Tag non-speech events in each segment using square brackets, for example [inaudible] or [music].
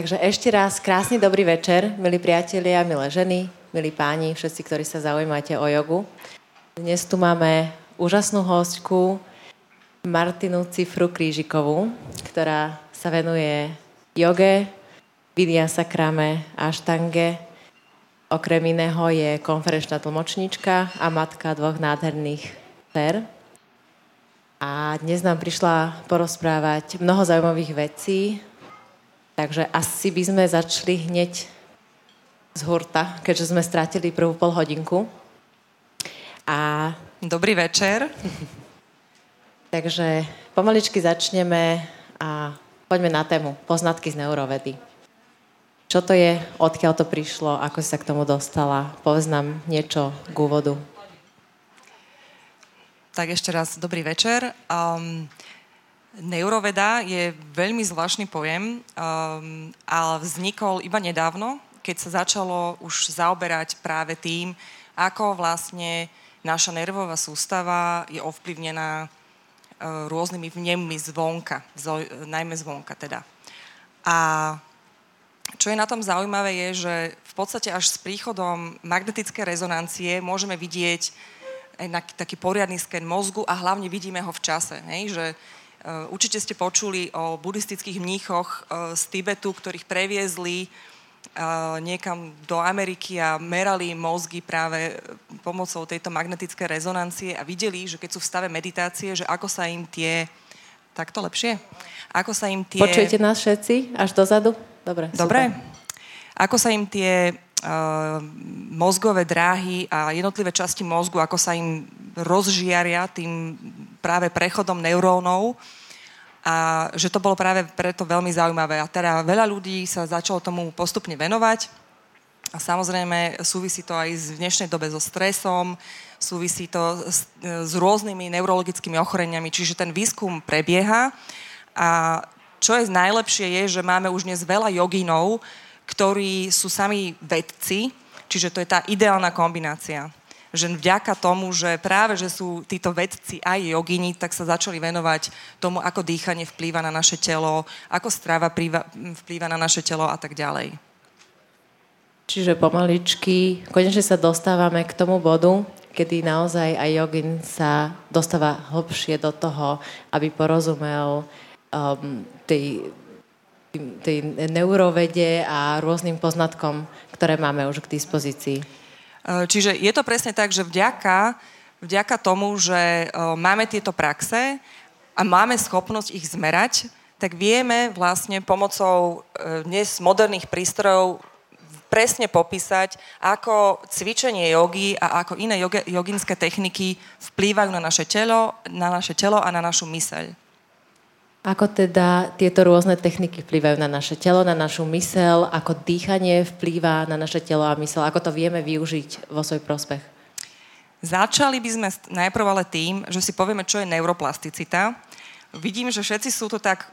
Takže ešte raz krásny dobrý večer, milí priatelia, milé ženy, milí páni, všetci, ktorí sa zaujímate o jogu. Dnes tu máme úžasnú hostku Martinu Cifru Krížikovú, ktorá sa venuje joge, vidia sakrame a štange. Okrem iného je konferenčná tlmočníčka a matka dvoch nádherných dcer. A dnes nám prišla porozprávať mnoho zaujímavých vecí, Takže asi by sme začali hneď z hurta, keďže sme strátili prvú pol hodinku. A... Dobrý večer. [laughs] Takže pomaličky začneme a poďme na tému poznatky z neurovedy. Čo to je, odkiaľ to prišlo, ako si sa k tomu dostala? Povedz nám niečo k úvodu. Tak ešte raz dobrý večer. Um, Neuroveda je veľmi zvláštny pojem, um, ale vznikol iba nedávno, keď sa začalo už zaoberať práve tým, ako vlastne naša nervová sústava je ovplyvnená uh, rôznymi vnemmi zvonka, zo, najmä zvonka teda. A čo je na tom zaujímavé je, že v podstate až s príchodom magnetické rezonancie môžeme vidieť taký poriadny sken mozgu a hlavne vidíme ho v čase. Hej? Že určite ste počuli o buddhistických mníchoch eh, z Tibetu, ktorých previezli eh, niekam do Ameriky a merali mozgy práve pomocou tejto magnetickej rezonancie a videli, že keď sú v stave meditácie, že ako sa im tie... Takto lepšie? Ako sa im tie... Počujete nás všetci? Až dozadu? Dobre. Dobre. Super. Ako sa im tie mozgové dráhy a jednotlivé časti mozgu, ako sa im rozžiaria tým práve prechodom neurónov. A že to bolo práve preto veľmi zaujímavé. A teda veľa ľudí sa začalo tomu postupne venovať. A samozrejme súvisí to aj v dnešnej dobe so stresom, súvisí to s, s rôznymi neurologickými ochoreniami, čiže ten výskum prebieha. A čo je najlepšie je, že máme už dnes veľa joginov, ktorí sú sami vedci, čiže to je tá ideálna kombinácia že vďaka tomu, že práve, že sú títo vedci aj jogini, tak sa začali venovať tomu, ako dýchanie vplýva na naše telo, ako strava vplýva na naše telo a tak ďalej. Čiže pomaličky, konečne sa dostávame k tomu bodu, kedy naozaj aj jogin sa dostáva hlbšie do toho, aby porozumel um, tej, tej neurovede a rôznym poznatkom, ktoré máme už k dispozícii. E, čiže je to presne tak, že vďaka, vďaka tomu, že e, máme tieto praxe a máme schopnosť ich zmerať, tak vieme vlastne pomocou e, dnes moderných prístrojov presne popísať, ako cvičenie jogy a ako iné joginské techniky vplývajú na naše telo, na naše telo a na našu myseľ. Ako teda tieto rôzne techniky vplyvajú na naše telo, na našu mysel, ako dýchanie vplýva na naše telo a mysel, ako to vieme využiť vo svoj prospech? Začali by sme najprv ale tým, že si povieme, čo je neuroplasticita. Vidím, že všetci sú to tak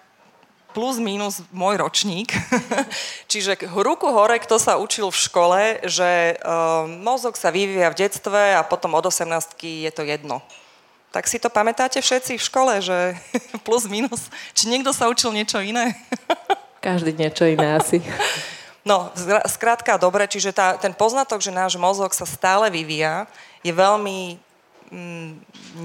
plus minus môj ročník. [laughs] Čiže ruku hore, kto sa učil v škole, že uh, mozog sa vyvíja v detstve a potom od 18 je to jedno. Tak si to pamätáte všetci v škole, že [laughs] plus, minus? Či niekto sa učil niečo iné? [laughs] Každý niečo iné asi. No, skrátka dobre, čiže tá, ten poznatok, že náš mozog sa stále vyvíja, je veľmi mm,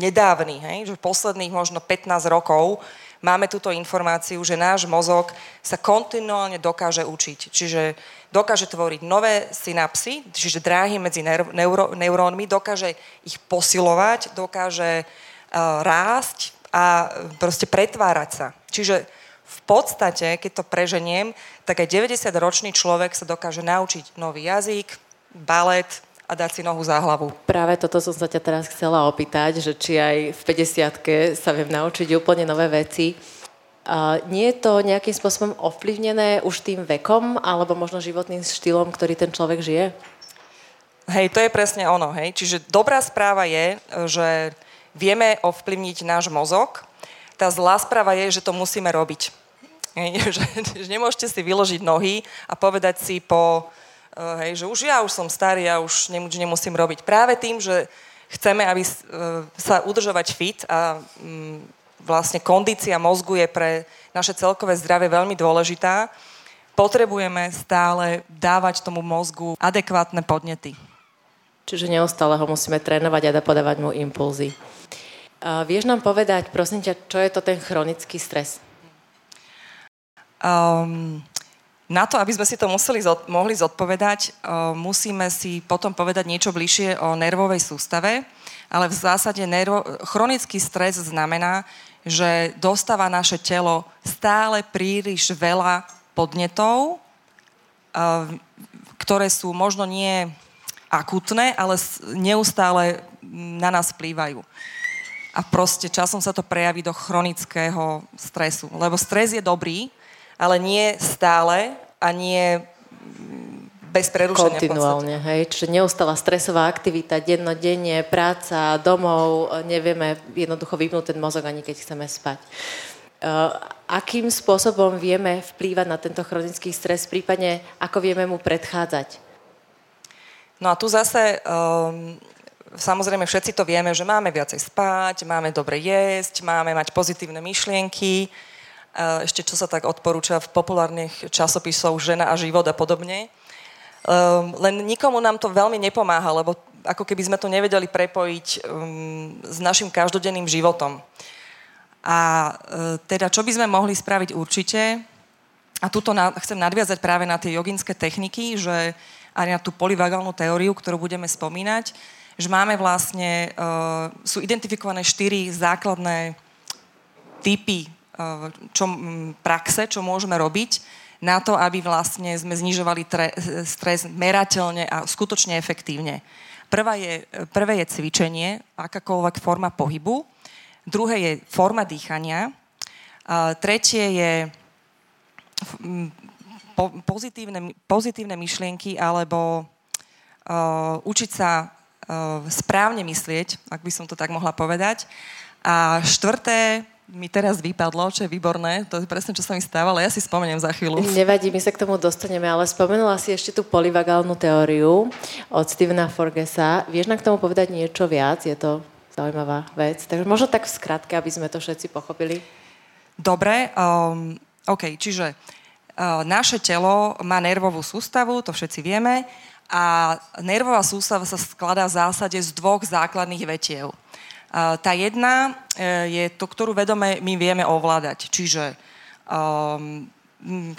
nedávny, hej? že posledných možno 15 rokov máme túto informáciu, že náš mozog sa kontinuálne dokáže učiť. Čiže dokáže tvoriť nové synapsy, čiže dráhy medzi neuro, neurónmi, dokáže ich posilovať, dokáže uh, rásť a proste pretvárať sa. Čiže v podstate, keď to preženiem, tak aj 90-ročný človek sa dokáže naučiť nový jazyk, balet, a dať si nohu za hlavu. Práve toto som sa ťa teraz chcela opýtať, že či aj v 50 sa viem naučiť úplne nové veci. Nie je to nejakým spôsobom ovplyvnené už tým vekom alebo možno životným štýlom, ktorý ten človek žije? Hej, to je presne ono. Hej. Čiže dobrá správa je, že vieme ovplyvniť náš mozog. Tá zlá správa je, že to musíme robiť. Hej, [laughs] že, že nemôžete si vyložiť nohy a povedať si po Eh, hej, že už ja už som starý, ja už nič nemusím robiť. Práve tým, že chceme, aby eh, sa udržovať fit a mm, vlastne kondícia mozgu je pre naše celkové zdravie veľmi dôležitá, potrebujeme stále dávať tomu mozgu adekvátne podnety. Čiže neustále ho musíme trénovať a podávať mu impulzy. Uh, vieš nám povedať, prosím ťa, čo je to ten chronický stres? Um, na to, aby sme si to museli zod, mohli zodpovedať, uh, musíme si potom povedať niečo bližšie o nervovej sústave, ale v zásade nervo, chronický stres znamená, že dostáva naše telo stále príliš veľa podnetov, uh, ktoré sú možno nie akutné, ale neustále na nás vplývajú. A proste časom sa to prejaví do chronického stresu. Lebo stres je dobrý, ale nie stále a nie bez prerušenia. Kontinuálne, hej. Čiže neustála stresová aktivita, dennodenne, práca, domov, nevieme jednoducho vypnúť ten mozog ani keď chceme spať. Uh, akým spôsobom vieme vplývať na tento chronický stres, prípadne ako vieme mu predchádzať? No a tu zase um, samozrejme všetci to vieme, že máme viacej spať, máme dobre jesť, máme mať pozitívne myšlienky, ešte čo sa tak odporúča v populárnych časopisoch Žena a život a podobne. Um, len nikomu nám to veľmi nepomáha, lebo ako keby sme to nevedeli prepojiť um, s našim každodenným životom. A uh, teda, čo by sme mohli spraviť určite, a tuto na, chcem nadviazať práve na tie joginské techniky, že aj na tú polyvagálnu teóriu, ktorú budeme spomínať, že máme vlastne, uh, sú identifikované štyri základné typy čo, praxe, čo môžeme robiť na to, aby vlastne sme znižovali tre, stres merateľne a skutočne efektívne. Prvá je, prvé je cvičenie, akákoľvek forma pohybu. Druhé je forma dýchania. A tretie je po, pozitívne, pozitívne myšlienky alebo uh, učiť sa uh, správne myslieť, ak by som to tak mohla povedať. A štvrté mi teraz vypadlo, čo je výborné, to je presne, čo sa mi stávalo, ja si spomeniem za chvíľu. [laughs] Nevadí, my sa k tomu dostaneme, ale spomenula si ešte tú polyvagálnu teóriu od Stevena Forgesa. Vieš nám k tomu povedať niečo viac? Je to zaujímavá vec. Takže možno tak v skratke, aby sme to všetci pochopili. Dobre, um, OK, čiže uh, naše telo má nervovú sústavu, to všetci vieme, a nervová sústava sa skladá v zásade z dvoch základných vetiev. Tá jedna e, je to, ktorú vedome my vieme ovládať. Čiže um,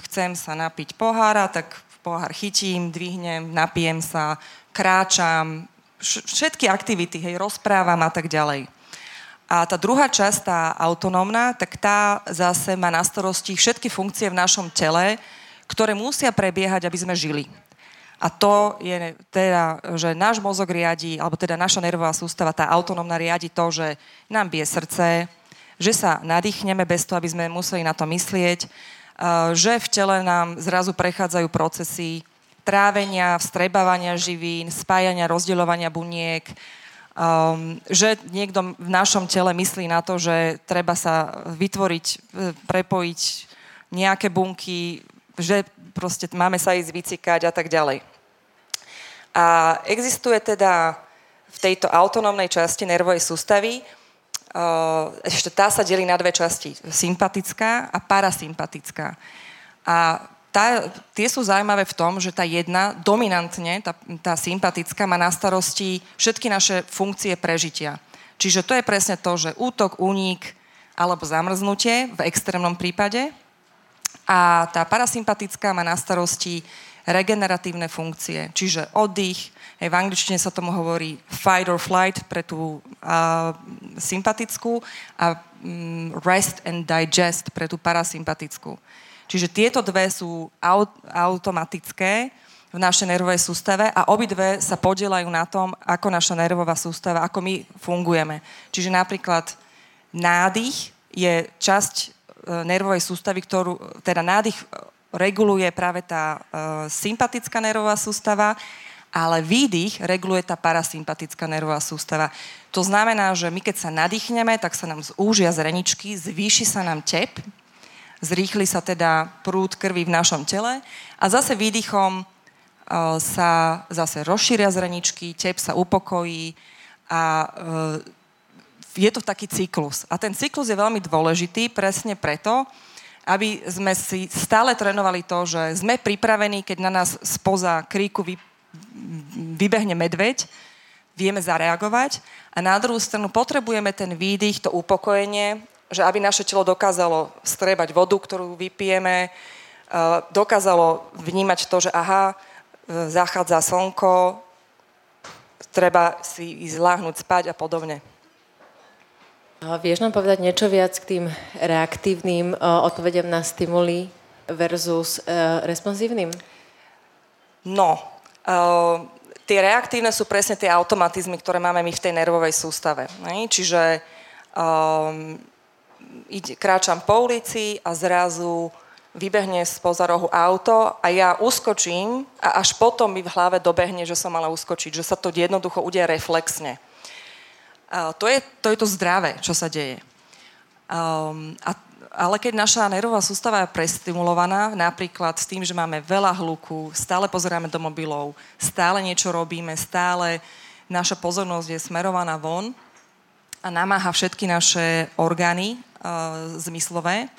chcem sa napiť pohára, tak pohár chytím, dvihnem, napijem sa, kráčam, všetky aktivity, hej, rozprávam a tak ďalej. A tá druhá časť, tá autonómna, tak tá zase má na starosti všetky funkcie v našom tele, ktoré musia prebiehať, aby sme žili. A to je teda, že náš mozog riadi, alebo teda naša nervová sústava, tá autonómna riadi to, že nám bije srdce, že sa nadýchneme bez toho, aby sme museli na to myslieť, že v tele nám zrazu prechádzajú procesy trávenia, vstrebávania živín, spájania, rozdeľovania buniek, um, že niekto v našom tele myslí na to, že treba sa vytvoriť, e, prepojiť nejaké bunky, že proste máme sa ísť vycikať a tak ďalej. A existuje teda v tejto autonómnej časti nervovej sústavy, ešte tá sa delí na dve časti, sympatická a parasympatická. A tá, tie sú zaujímavé v tom, že tá jedna, dominantne, tá, tá sympatická, má na starosti všetky naše funkcie prežitia. Čiže to je presne to, že útok, únik alebo zamrznutie v extrémnom prípade. A tá parasympatická má na starosti regeneratívne funkcie, čiže oddych, aj v angličtine sa tomu hovorí fight or flight pre tú uh, sympatickú a um, rest and digest pre tú parasympatickú. Čiže tieto dve sú aut- automatické v našej nervovej sústave a obidve sa podielajú na tom, ako naša nervová sústava, ako my fungujeme. Čiže napríklad nádych je časť e, nervovej sústavy, ktorú, teda nádych reguluje práve tá uh, sympatická nervová sústava, ale výdych reguluje tá parasympatická nervová sústava. To znamená, že my keď sa nadýchneme, tak sa nám zúžia zreničky, zvýši sa nám tep, zrýchli sa teda prúd krvi v našom tele a zase výdychom uh, sa zase rozšíria zreničky, tep sa upokojí a uh, je to taký cyklus. A ten cyklus je veľmi dôležitý presne preto, aby sme si stále trénovali to, že sme pripravení, keď na nás spoza kríku vy, vybehne medveď, vieme zareagovať a na druhú stranu potrebujeme ten výdych, to upokojenie, že aby naše telo dokázalo strebať vodu, ktorú vypijeme, e, dokázalo vnímať to, že aha, e, zachádza slnko, treba si ísť láhnuť spať a podobne. Vieš nám povedať niečo viac k tým reaktívnym odpovediam na stimuly versus responsívnym? No, uh, tie reaktívne sú presne tie automatizmy, ktoré máme my v tej nervovej sústave. Čiže ide, kráčam po ulici a zrazu vybehne spoza rohu auto a ja uskočím a až potom mi v hlave dobehne, že som mala uskočiť, že sa to jednoducho udeje reflexne. To je, to je to zdravé, čo sa deje. Um, a, ale keď naša nervová sústava je prestimulovaná, napríklad s tým, že máme veľa hluku, stále pozeráme do mobilov, stále niečo robíme, stále naša pozornosť je smerovaná von a namáha všetky naše orgány uh, zmyslové,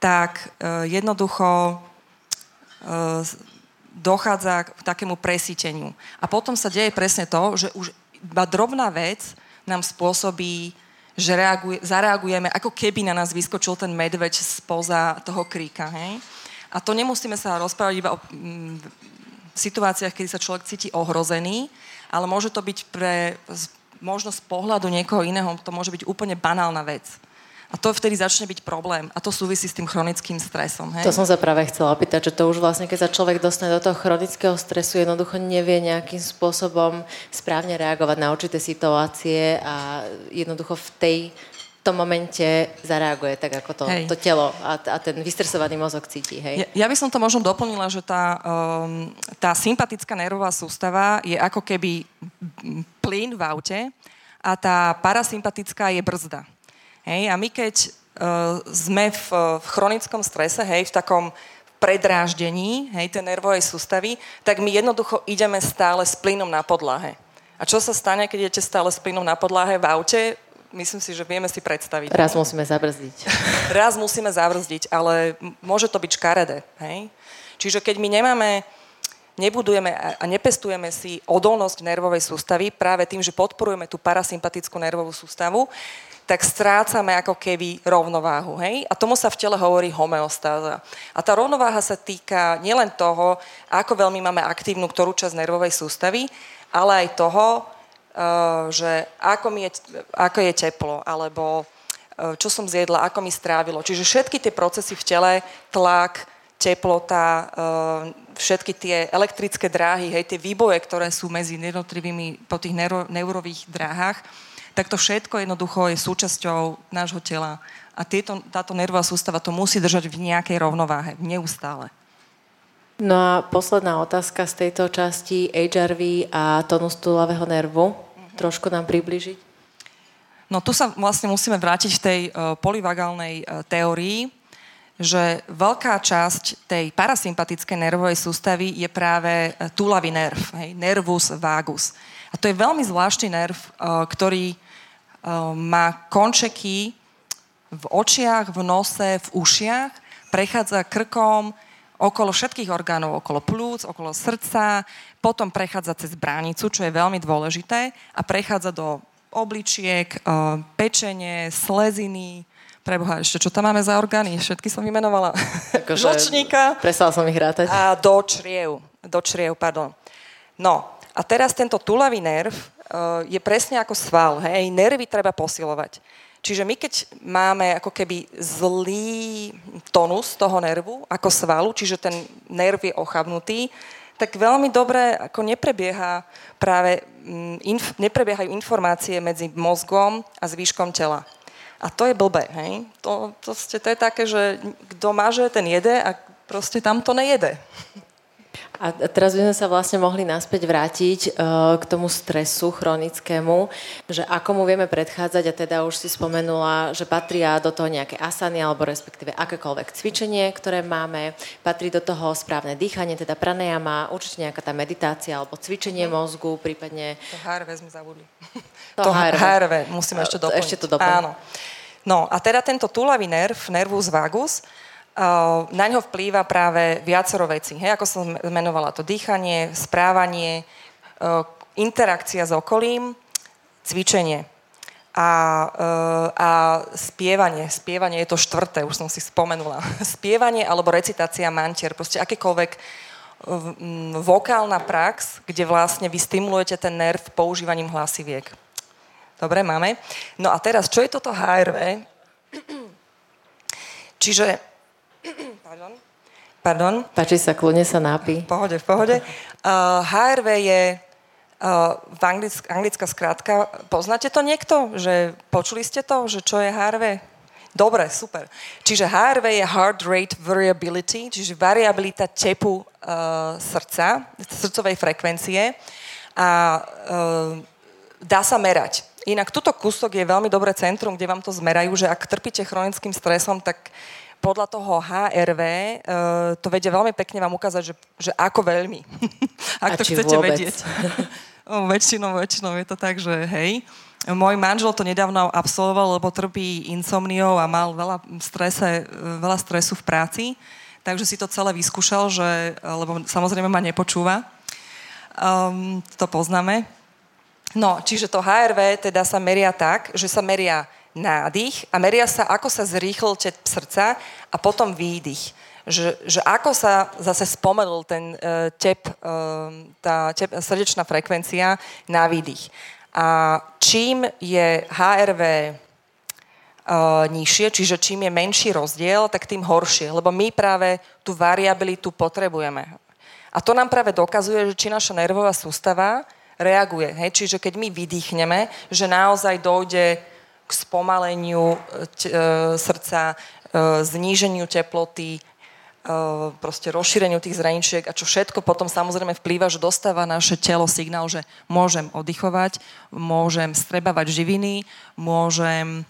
tak uh, jednoducho uh, dochádza k takému presíteniu. A potom sa deje presne to, že už iba drobná vec nám spôsobí, že reaguje, zareagujeme, ako keby na nás vyskočil ten medveď spoza toho kríka. Hej? A to nemusíme sa rozprávať iba o mm, situáciách, kedy sa človek cíti ohrozený, ale môže to byť pre možno z pohľadu niekoho iného, to môže byť úplne banálna vec. A to vtedy začne byť problém. A to súvisí s tým chronickým stresom. Hej? To som sa práve chcela opýtať, že to už vlastne, keď sa človek dostane do toho chronického stresu, jednoducho nevie nejakým spôsobom správne reagovať na určité situácie a jednoducho v tej v tom momente zareaguje tak, ako to, to telo a, a ten vystresovaný mozog cíti. Hej? Ja, ja by som to možno doplnila, že tá, um, tá sympatická nervová sústava je ako keby plyn v aute a tá parasympatická je brzda. Hej, a my keď uh, sme v, v chronickom strese, hej, v takom predráždení, hej, tej nervovej sústavy, tak my jednoducho ideme stále s plynom na podlahe. A čo sa stane, keď idete stále s plynom na podlahe v aute? Myslím si, že vieme si predstaviť. Raz musíme zabrzdiť. [laughs] Raz musíme zabrzdiť, ale môže to byť škaredé. Hej? Čiže keď my nemáme nebudujeme a nepestujeme si odolnosť nervovej sústavy práve tým, že podporujeme tú parasympatickú nervovú sústavu, tak strácame ako keby rovnováhu. Hej? A tomu sa v tele hovorí homeostáza. A tá rovnováha sa týka nielen toho, ako veľmi máme aktívnu ktorú časť nervovej sústavy, ale aj toho, eh, že ako, mi je, ako je teplo, alebo eh, čo som zjedla, ako mi strávilo. Čiže všetky tie procesy v tele, tlak, teplota, eh, všetky tie elektrické dráhy, hej, tie výboje, ktoré sú medzi jednotlivými po tých neuro, neurových dráhach, tak to všetko jednoducho je súčasťou nášho tela. A tieto, táto nervová sústava to musí držať v nejakej rovnováhe, neustále. No a posledná otázka z tejto časti HRV a tonus tulavého nervu. Mm-hmm. Trošku nám približiť? No tu sa vlastne musíme vrátiť v tej uh, polyvagálnej uh, teórii, že veľká časť tej parasympatickej nervovej sústavy je práve uh, túlavý nerv, hej, nervus vagus. A to je veľmi zvláštny nerv, uh, ktorý uh, má končeky v očiach, v nose, v ušiach, prechádza krkom okolo všetkých orgánov, okolo plúc, okolo srdca, potom prechádza cez bránicu, čo je veľmi dôležité, a prechádza do obličiek, uh, pečenie, sleziny, Preboha, ešte čo tam máme za orgány? Všetky som vymenovala. [laughs] Akože Žlčníka. Presala som ich rátať. A do čriev. Do čriev, pardon. No, a teraz tento tulavý nerv uh, je presne ako sval. Hej? Nervy treba posilovať. Čiže my keď máme ako keby zlý tonus toho nervu ako svalu, čiže ten nerv je ochabnutý, tak veľmi dobre ako neprebieha práve, mm, inf, neprebiehajú informácie medzi mozgom a zvýškom tela. A to je blbé, hej? To, to, to je také, že kto že ten jede a proste tam to nejede. A teraz by sme sa vlastne mohli naspäť vrátiť uh, k tomu stresu chronickému, že ako mu vieme predchádzať a teda už si spomenula, že patria do toho nejaké asany alebo respektíve akékoľvek cvičenie, ktoré máme, patrí do toho správne dýchanie, teda pranayama, určite nejaká tá meditácia alebo cvičenie mhm. mozgu, prípadne... To HRV sme zabudli. To, to HRV. HRV musíme ešte doplniť. Ešte to doplniť. Áno. No a teda tento túlavý nerv, nervus vagus, na ňo vplýva práve viacero vecí. Hej, ako som menovala to dýchanie, správanie, interakcia s okolím, cvičenie. A, a spievanie. Spievanie je to štvrté, už som si spomenula. [laughs] Spievanie alebo recitácia mantier, proste akékoľvek vokálna prax, kde vlastne vy stimulujete ten nerv používaním hlasiviek. Dobre, máme. No a teraz, čo je toto HRV? [clears throat] Čiže... Pardon. Pardon. Páči sa, kľudne sa nápi. V pohode, v pohode. [laughs] Uh, HRV je Uh, v anglick, anglická skrátka. Poznáte to niekto? Že, počuli ste to? Že čo je HRV? Dobre, super. Čiže HRV je Heart Rate Variability, čiže variabilita tepu uh, srdca, srdcovej frekvencie a uh, dá sa merať. Inak tuto kúsok je veľmi dobré centrum, kde vám to zmerajú, že ak trpíte chronickým stresom, tak podľa toho HRV uh, to vedia veľmi pekne vám ukázať, že, že ako veľmi. [laughs] ak A to chcete vôbec. vedieť. [laughs] Väčšinou, väčšinou je to tak, že hej. Môj manžel to nedávno absolvoval, lebo trpí insomniou a mal veľa, strese, veľa stresu v práci, takže si to celé vyskúšal, že, lebo samozrejme ma nepočúva. Um, to poznáme. No, čiže to HRV teda sa meria tak, že sa meria nádych a meria sa, ako sa zrýchl tep srdca a potom výdych že, že ako sa zase spomenul ten uh, tep, uh, tá tep, srdečná frekvencia na výdych. A čím je HRV uh, nižšie, čiže čím je menší rozdiel, tak tým horšie, lebo my práve tú variabilitu potrebujeme. A to nám práve dokazuje, že či naša nervová sústava reaguje. Hej? Čiže keď my vydýchneme, že naozaj dojde k spomaleniu t- srdca, zníženiu teploty, proste rozšíreniu tých zraničiek a čo všetko potom samozrejme vplýva, že dostáva naše telo signál, že môžem oddychovať, môžem strebávať živiny, môžem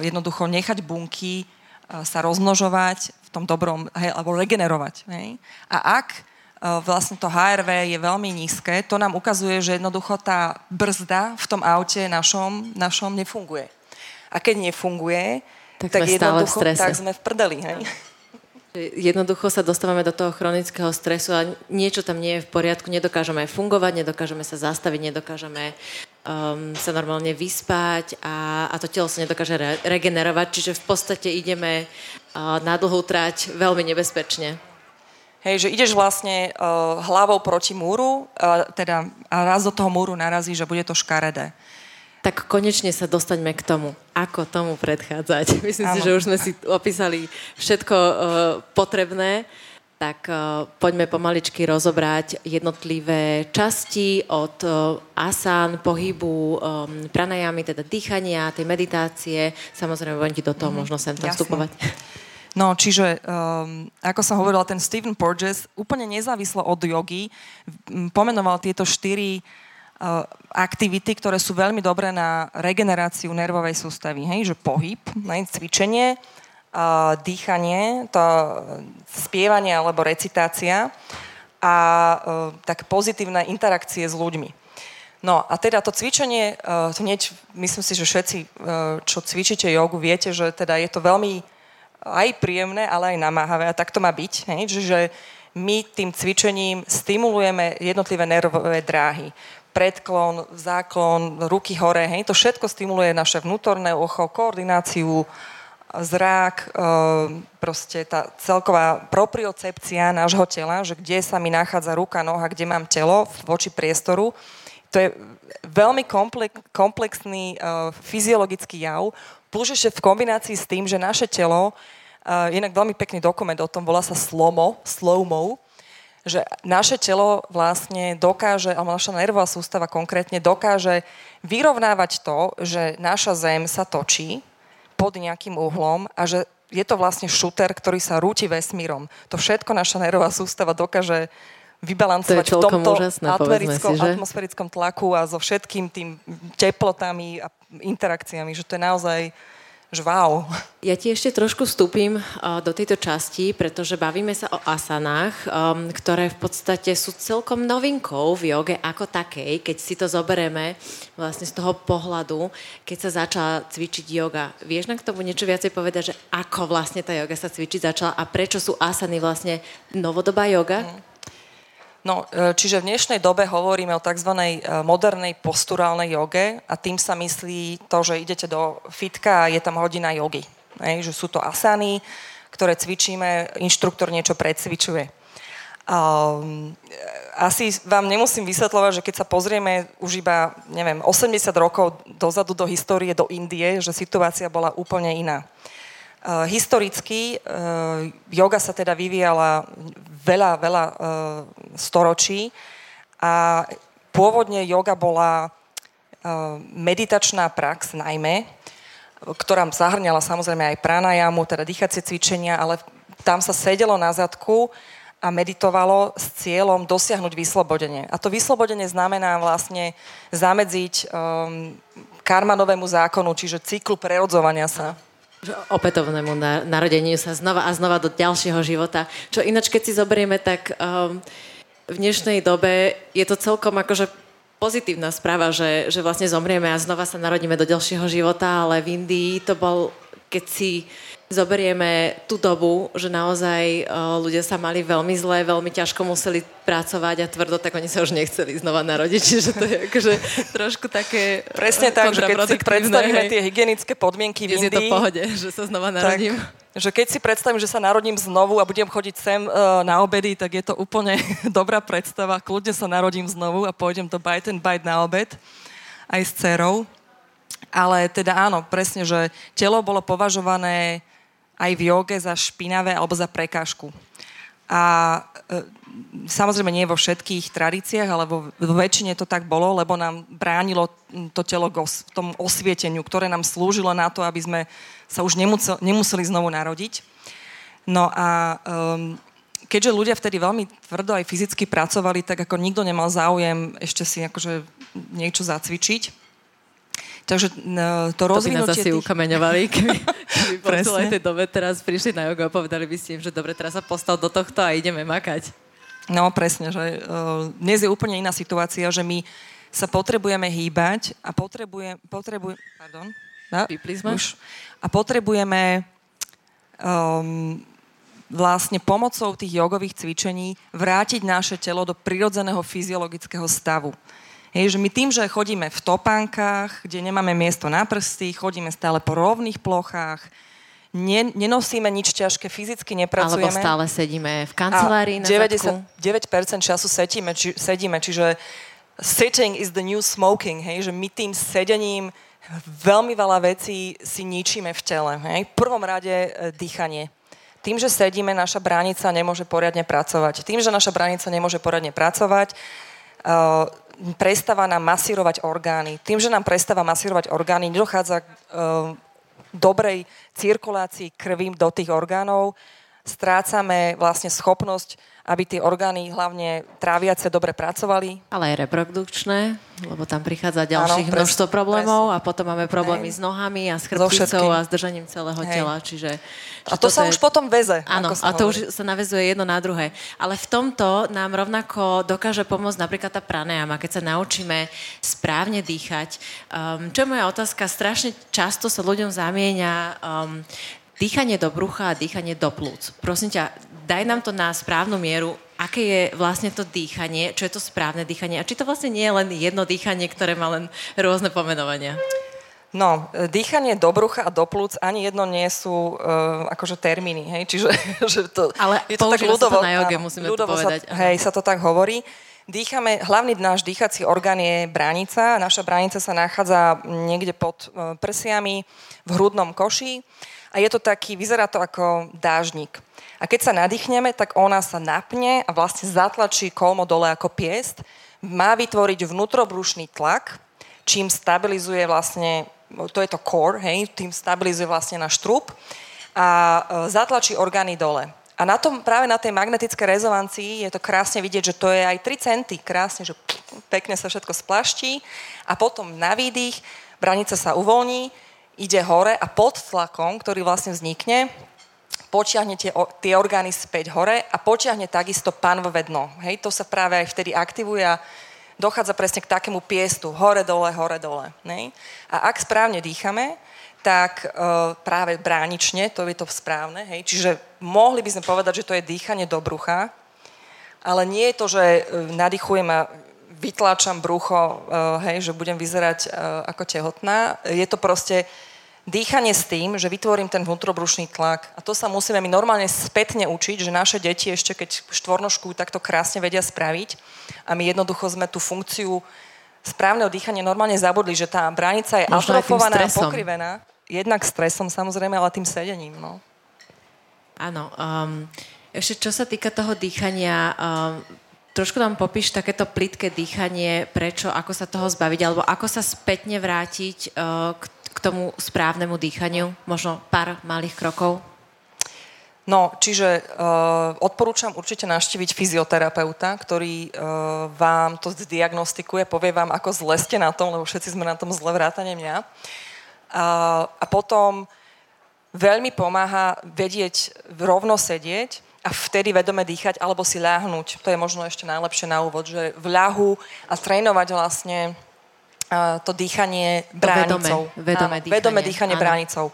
jednoducho nechať bunky sa rozmnožovať v tom dobrom, hej, alebo regenerovať. Hej. A ak vlastne to HRV je veľmi nízke, to nám ukazuje, že jednoducho tá brzda v tom aute našom, našom nefunguje. A keď nefunguje, tak, tak jednoducho tak sme v prdeli. Hej. Jednoducho sa dostávame do toho chronického stresu a niečo tam nie je v poriadku, nedokážeme fungovať, nedokážeme sa zastaviť, nedokážeme um, sa normálne vyspať a, a to telo sa nedokáže re- regenerovať, čiže v podstate ideme uh, na dlhú trať veľmi nebezpečne. Hej, že ideš vlastne uh, hlavou proti múru, uh, teda a raz do toho múru narazí, že bude to škaredé. Tak konečne sa dostaňme k tomu, ako tomu predchádzať. [laughs] Myslím ano. si, že už sme si opísali všetko uh, potrebné. Tak uh, poďme pomaličky rozobrať jednotlivé časti od uh, asan, pohybu, um, pranajamy, teda dýchania, tej meditácie. Samozrejme, budem ti do toho mm, možno sem tam vstupovať. No, čiže, um, ako som hovorila, ten Stephen Porges úplne nezávislo od jogy pomenoval tieto štyri Eh, aktivity, ktoré sú veľmi dobré na regeneráciu nervovej sústavy. Hej? Že pohyb, cvičenie, uh, dýchanie, to spievanie alebo recitácia a uh, tak pozitívne interakcie s ľuďmi. No a teda to cvičenie, uh, hneď myslím si, že všetci, čo cvičíte jogu, viete, že teda je to veľmi aj príjemné, ale aj namáhavé a tak to má byť. Hej? Že my tým cvičením stimulujeme jednotlivé nervové dráhy predklon, záklon, ruky hore, hej, to všetko stimuluje naše vnútorné ucho, koordináciu, zrák, e, proste tá celková propriocepcia nášho tela, že kde sa mi nachádza ruka, noha, kde mám telo voči priestoru. To je veľmi komplexný uh, fyziologický jav, plus ešte v kombinácii s tým, že naše telo, uh, inak veľmi pekný dokument o tom, volá sa Slomo, Slow-mo, že naše telo vlastne dokáže, alebo naša nervová sústava konkrétne dokáže vyrovnávať to, že naša zem sa točí pod nejakým uhlom a že je to vlastne šuter, ktorý sa rúti vesmírom. To všetko naša nervová sústava dokáže vybalancovať to v tomto úžasné, atmosférickom, si, že? atmosférickom tlaku a so všetkým tým teplotami a interakciami, že to je naozaj že wow. Ja ti ešte trošku vstúpim uh, do tejto časti, pretože bavíme sa o asanách, um, ktoré v podstate sú celkom novinkou v joge ako takej, keď si to zoberieme vlastne z toho pohľadu, keď sa začala cvičiť yoga. Vieš nám k tomu niečo viacej povedať, že ako vlastne tá yoga sa cvičiť začala a prečo sú asany vlastne novodobá yoga? Mm. No, e, čiže v dnešnej dobe hovoríme o tzv. E, modernej posturálnej joge a tým sa myslí to, že idete do fitka a je tam hodina jogy. Hej, že sú to asany, ktoré cvičíme, inštruktor niečo predcvičuje. Um, asi vám nemusím vysvetľovať, že keď sa pozrieme už iba, neviem, 80 rokov dozadu do histórie, do Indie, že situácia bola úplne iná. Uh, historicky uh, yoga sa teda vyvíjala veľa, veľa uh, storočí a pôvodne yoga bola meditačná prax najmä, ktorá zahrňala samozrejme aj pranajamu, teda dýchacie cvičenia, ale tam sa sedelo na zadku a meditovalo s cieľom dosiahnuť vyslobodenie. A to vyslobodenie znamená vlastne zamedziť um, karmanovému zákonu, čiže cyklu prerodzovania sa opätovnému narodeniu sa znova a znova do ďalšieho života. Čo ináč, keď si zoberieme, tak um, v dnešnej dobe je to celkom akože pozitívna správa, že, že vlastne zomrieme a znova sa narodíme do ďalšieho života, ale v Indii to bol, keď si zoberieme tú dobu, že naozaj uh, ľudia sa mali veľmi zle, veľmi ťažko museli pracovať a tvrdo, tak oni sa už nechceli znova narodiť, [laughs] čiže to je akože trošku také Presne tak, že keď si predstavíme tie hygienické podmienky v Indii... je to pohode, [laughs] že sa znova narodím. Tak, že keď si predstavím, že sa narodím znovu a budem chodiť sem uh, na obedy, tak je to úplne [laughs] dobrá predstava. Kľudne sa narodím znovu a pôjdem do Bite and Bite na obed aj s dcerou. Ale teda áno, presne, že telo bolo považované aj v joge za špinavé alebo za prekážku. A e, samozrejme nie vo všetkých tradíciách, ale vo, vo väčšine to tak bolo, lebo nám bránilo to telo v tom osvieteniu, ktoré nám slúžilo na to, aby sme sa už nemusel, nemuseli znovu narodiť. No a um, keďže ľudia vtedy veľmi tvrdo aj fyzicky pracovali, tak ako nikto nemal záujem ešte si akože niečo zacvičiť, Takže no, to rozvinutie... To by nás asi tých... ukameňovali, keby, keby po celej tej dobe teraz prišli na jogu a povedali by si im, že dobre, teraz sa postal do tohto a ideme makať. No presne, že uh, dnes je úplne iná situácia, že my sa potrebujeme hýbať a potrebujeme... Potrebuj, pardon. No. Už, a potrebujeme um, vlastne pomocou tých jogových cvičení vrátiť naše telo do prirodzeného fyziologického stavu. Hej, že my tým, že chodíme v topánkach, kde nemáme miesto na prsty, chodíme stále po rovných plochách, ne, nenosíme nič ťažké, fyzicky nepracujeme. Alebo stále sedíme v kancelárii na 99% času sedíme, či, sedíme, čiže sitting is the new smoking, hej, že my tým sedením veľmi veľa vecí si ničíme v tele. Hej. V prvom rade e, dýchanie. Tým, že sedíme, naša bránica nemôže poriadne pracovať. Tým, že naša bránica nemôže poriadne pracovať, uh, prestáva nám masírovať orgány. Tým, že nám prestáva masírovať orgány, nedochádza k uh, dobrej cirkulácii krvi do tých orgánov, strácame vlastne schopnosť aby tie orgány, hlavne tráviace, dobre pracovali. Ale aj reprodukčné, lebo tam prichádza ďalších ano, množstvo pres, problémov pres. a potom máme problémy Hej. s nohami a s chrbticou a s držaním celého Hej. tela. Čiže, a to sa je... už potom veze. Áno, a to hovorí. už sa navezuje jedno na druhé. Ale v tomto nám rovnako dokáže pomôcť napríklad tá pranayama, keď sa naučíme správne dýchať. Um, čo je moja otázka? Strašne často sa ľuďom zamieňa um, dýchanie do brucha a dýchanie do plúc. Prosím ťa, daj nám to na správnu mieru, aké je vlastne to dýchanie, čo je to správne dýchanie a či to vlastne nie je len jedno dýchanie, ktoré má len rôzne pomenovania. No, dýchanie do brucha a do plúc ani jedno nie sú uh, akože termíny, hej, čiže [laughs] že to, Ale je to tak ľudovo, sa to na joge, musíme ľudovo to povedať. Sa, hej, sa to tak hovorí. Dýchame, hlavný náš dýchací orgán je bránica. Naša bránica sa nachádza niekde pod uh, prsiami v hrudnom koši a je to taký, vyzerá to ako dážnik. A keď sa nadýchneme, tak ona sa napne a vlastne zatlačí kolmo dole ako piest. Má vytvoriť vnútrobrušný tlak, čím stabilizuje vlastne, to je to core, hej, tým stabilizuje vlastne náš trup a e, zatlačí orgány dole. A na tom, práve na tej magnetickej rezonancii je to krásne vidieť, že to je aj 3 centy, krásne, že pekne sa všetko splaští a potom na výdych branica sa uvoľní, ide hore a pod tlakom, ktorý vlastne vznikne, počiahne tie, tie orgány späť hore a počiahne takisto panvové dno. Hej, to sa práve aj vtedy aktivuje a dochádza presne k takému piestu, hore, dole, hore, dole. A ak správne dýchame, tak e, práve bránične, to je to správne, hej, čiže mohli by sme povedať, že to je dýchanie do brucha, ale nie je to, že e, nadýchujem a vytláčam brucho, e, hej, že budem vyzerať ako tehotná. Je to proste dýchanie s tým, že vytvorím ten vnútrobrušný tlak. A to sa musíme my normálne spätne učiť, že naše deti ešte keď štvornožku takto krásne vedia spraviť a my jednoducho sme tú funkciu správneho dýchania normálne zabudli, že tá bránica je Možno atrofovaná a pokrivená. Jednak stresom samozrejme, ale tým sedením. No. Áno. Um, ešte čo sa týka toho dýchania, um, trošku nám popíš takéto plitké dýchanie, prečo, ako sa toho zbaviť, alebo ako sa spätne vrátiť uh, k k tomu správnemu dýchaniu? Možno pár malých krokov? No, čiže uh, odporúčam určite navštíviť fyzioterapeuta, ktorý uh, vám to zdiagnostikuje, povie vám, ako zle ste na tom, lebo všetci sme na tom zle vrátane mňa. Uh, a potom veľmi pomáha vedieť rovno sedieť a vtedy vedome dýchať alebo si ľahnúť. To je možno ešte najlepšie na úvod, že v ľahu a trénovať vlastne to dýchanie bránicou. Vedomé, vedomé Áno, dýchanie. Vedomé dýchanie Áno. bránicou.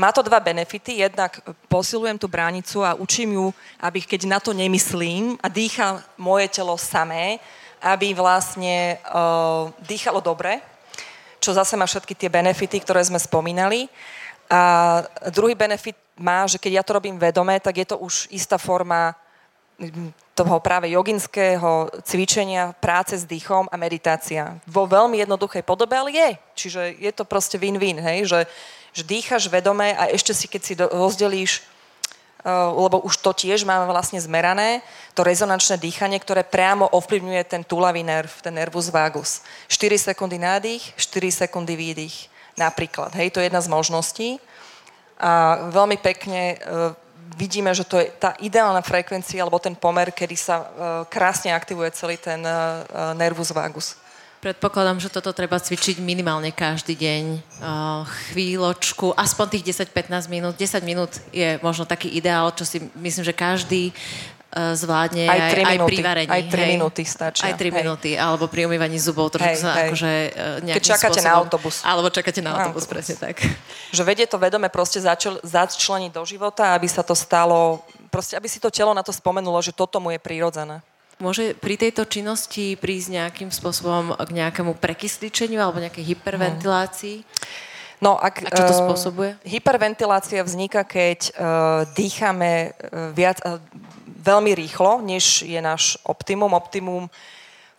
Má to dva benefity. Jednak posilujem tú bránicu a učím ju, aby keď na to nemyslím a dýcha moje telo samé, aby vlastne uh, dýchalo dobre, čo zase má všetky tie benefity, ktoré sme spomínali. A druhý benefit má, že keď ja to robím vedome, tak je to už istá forma toho práve joginského cvičenia, práce s dýchom a meditácia. Vo veľmi jednoduchej podobe, ale je. Čiže je to proste win-win, hej? Že, že dýchaš vedome a ešte si, keď si rozdelíš uh, lebo už to tiež máme vlastne zmerané, to rezonančné dýchanie, ktoré priamo ovplyvňuje ten tulavý nerv, ten nervus vagus. 4 sekundy nádych, 4 sekundy výdych napríklad. Hej, to je jedna z možností. A veľmi pekne uh, vidíme, že to je tá ideálna frekvencia alebo ten pomer, kedy sa uh, krásne aktivuje celý ten uh, nervus vagus. Predpokladám, že toto treba cvičiť minimálne každý deň, chvíľočku, aspoň tých 10-15 minút. 10 minút je možno taký ideál, čo si myslím, že každý E, zvládne aj, aj, aj pri varení. Aj 3 hej. minúty stačia. Aj 3 hej. minúty, alebo pri umývaní zubov trošku hej, sa hej. akože e, nejakým Keď čakáte spôsobom, na autobus. Alebo čakáte na autobus, autobus, presne tak. Že vedie to vedome proste začal, začleniť do života, aby sa to stalo, proste aby si to telo na to spomenulo, že toto mu je prirodzené. Môže pri tejto činnosti prísť nejakým spôsobom k nejakému prekysličeniu alebo nejakej hyperventilácii? No, ak, A čo to spôsobuje? Uh, hyperventilácia vzniká, keď uh, dýchame uh, viac, uh, veľmi rýchlo, než je náš optimum. Optimum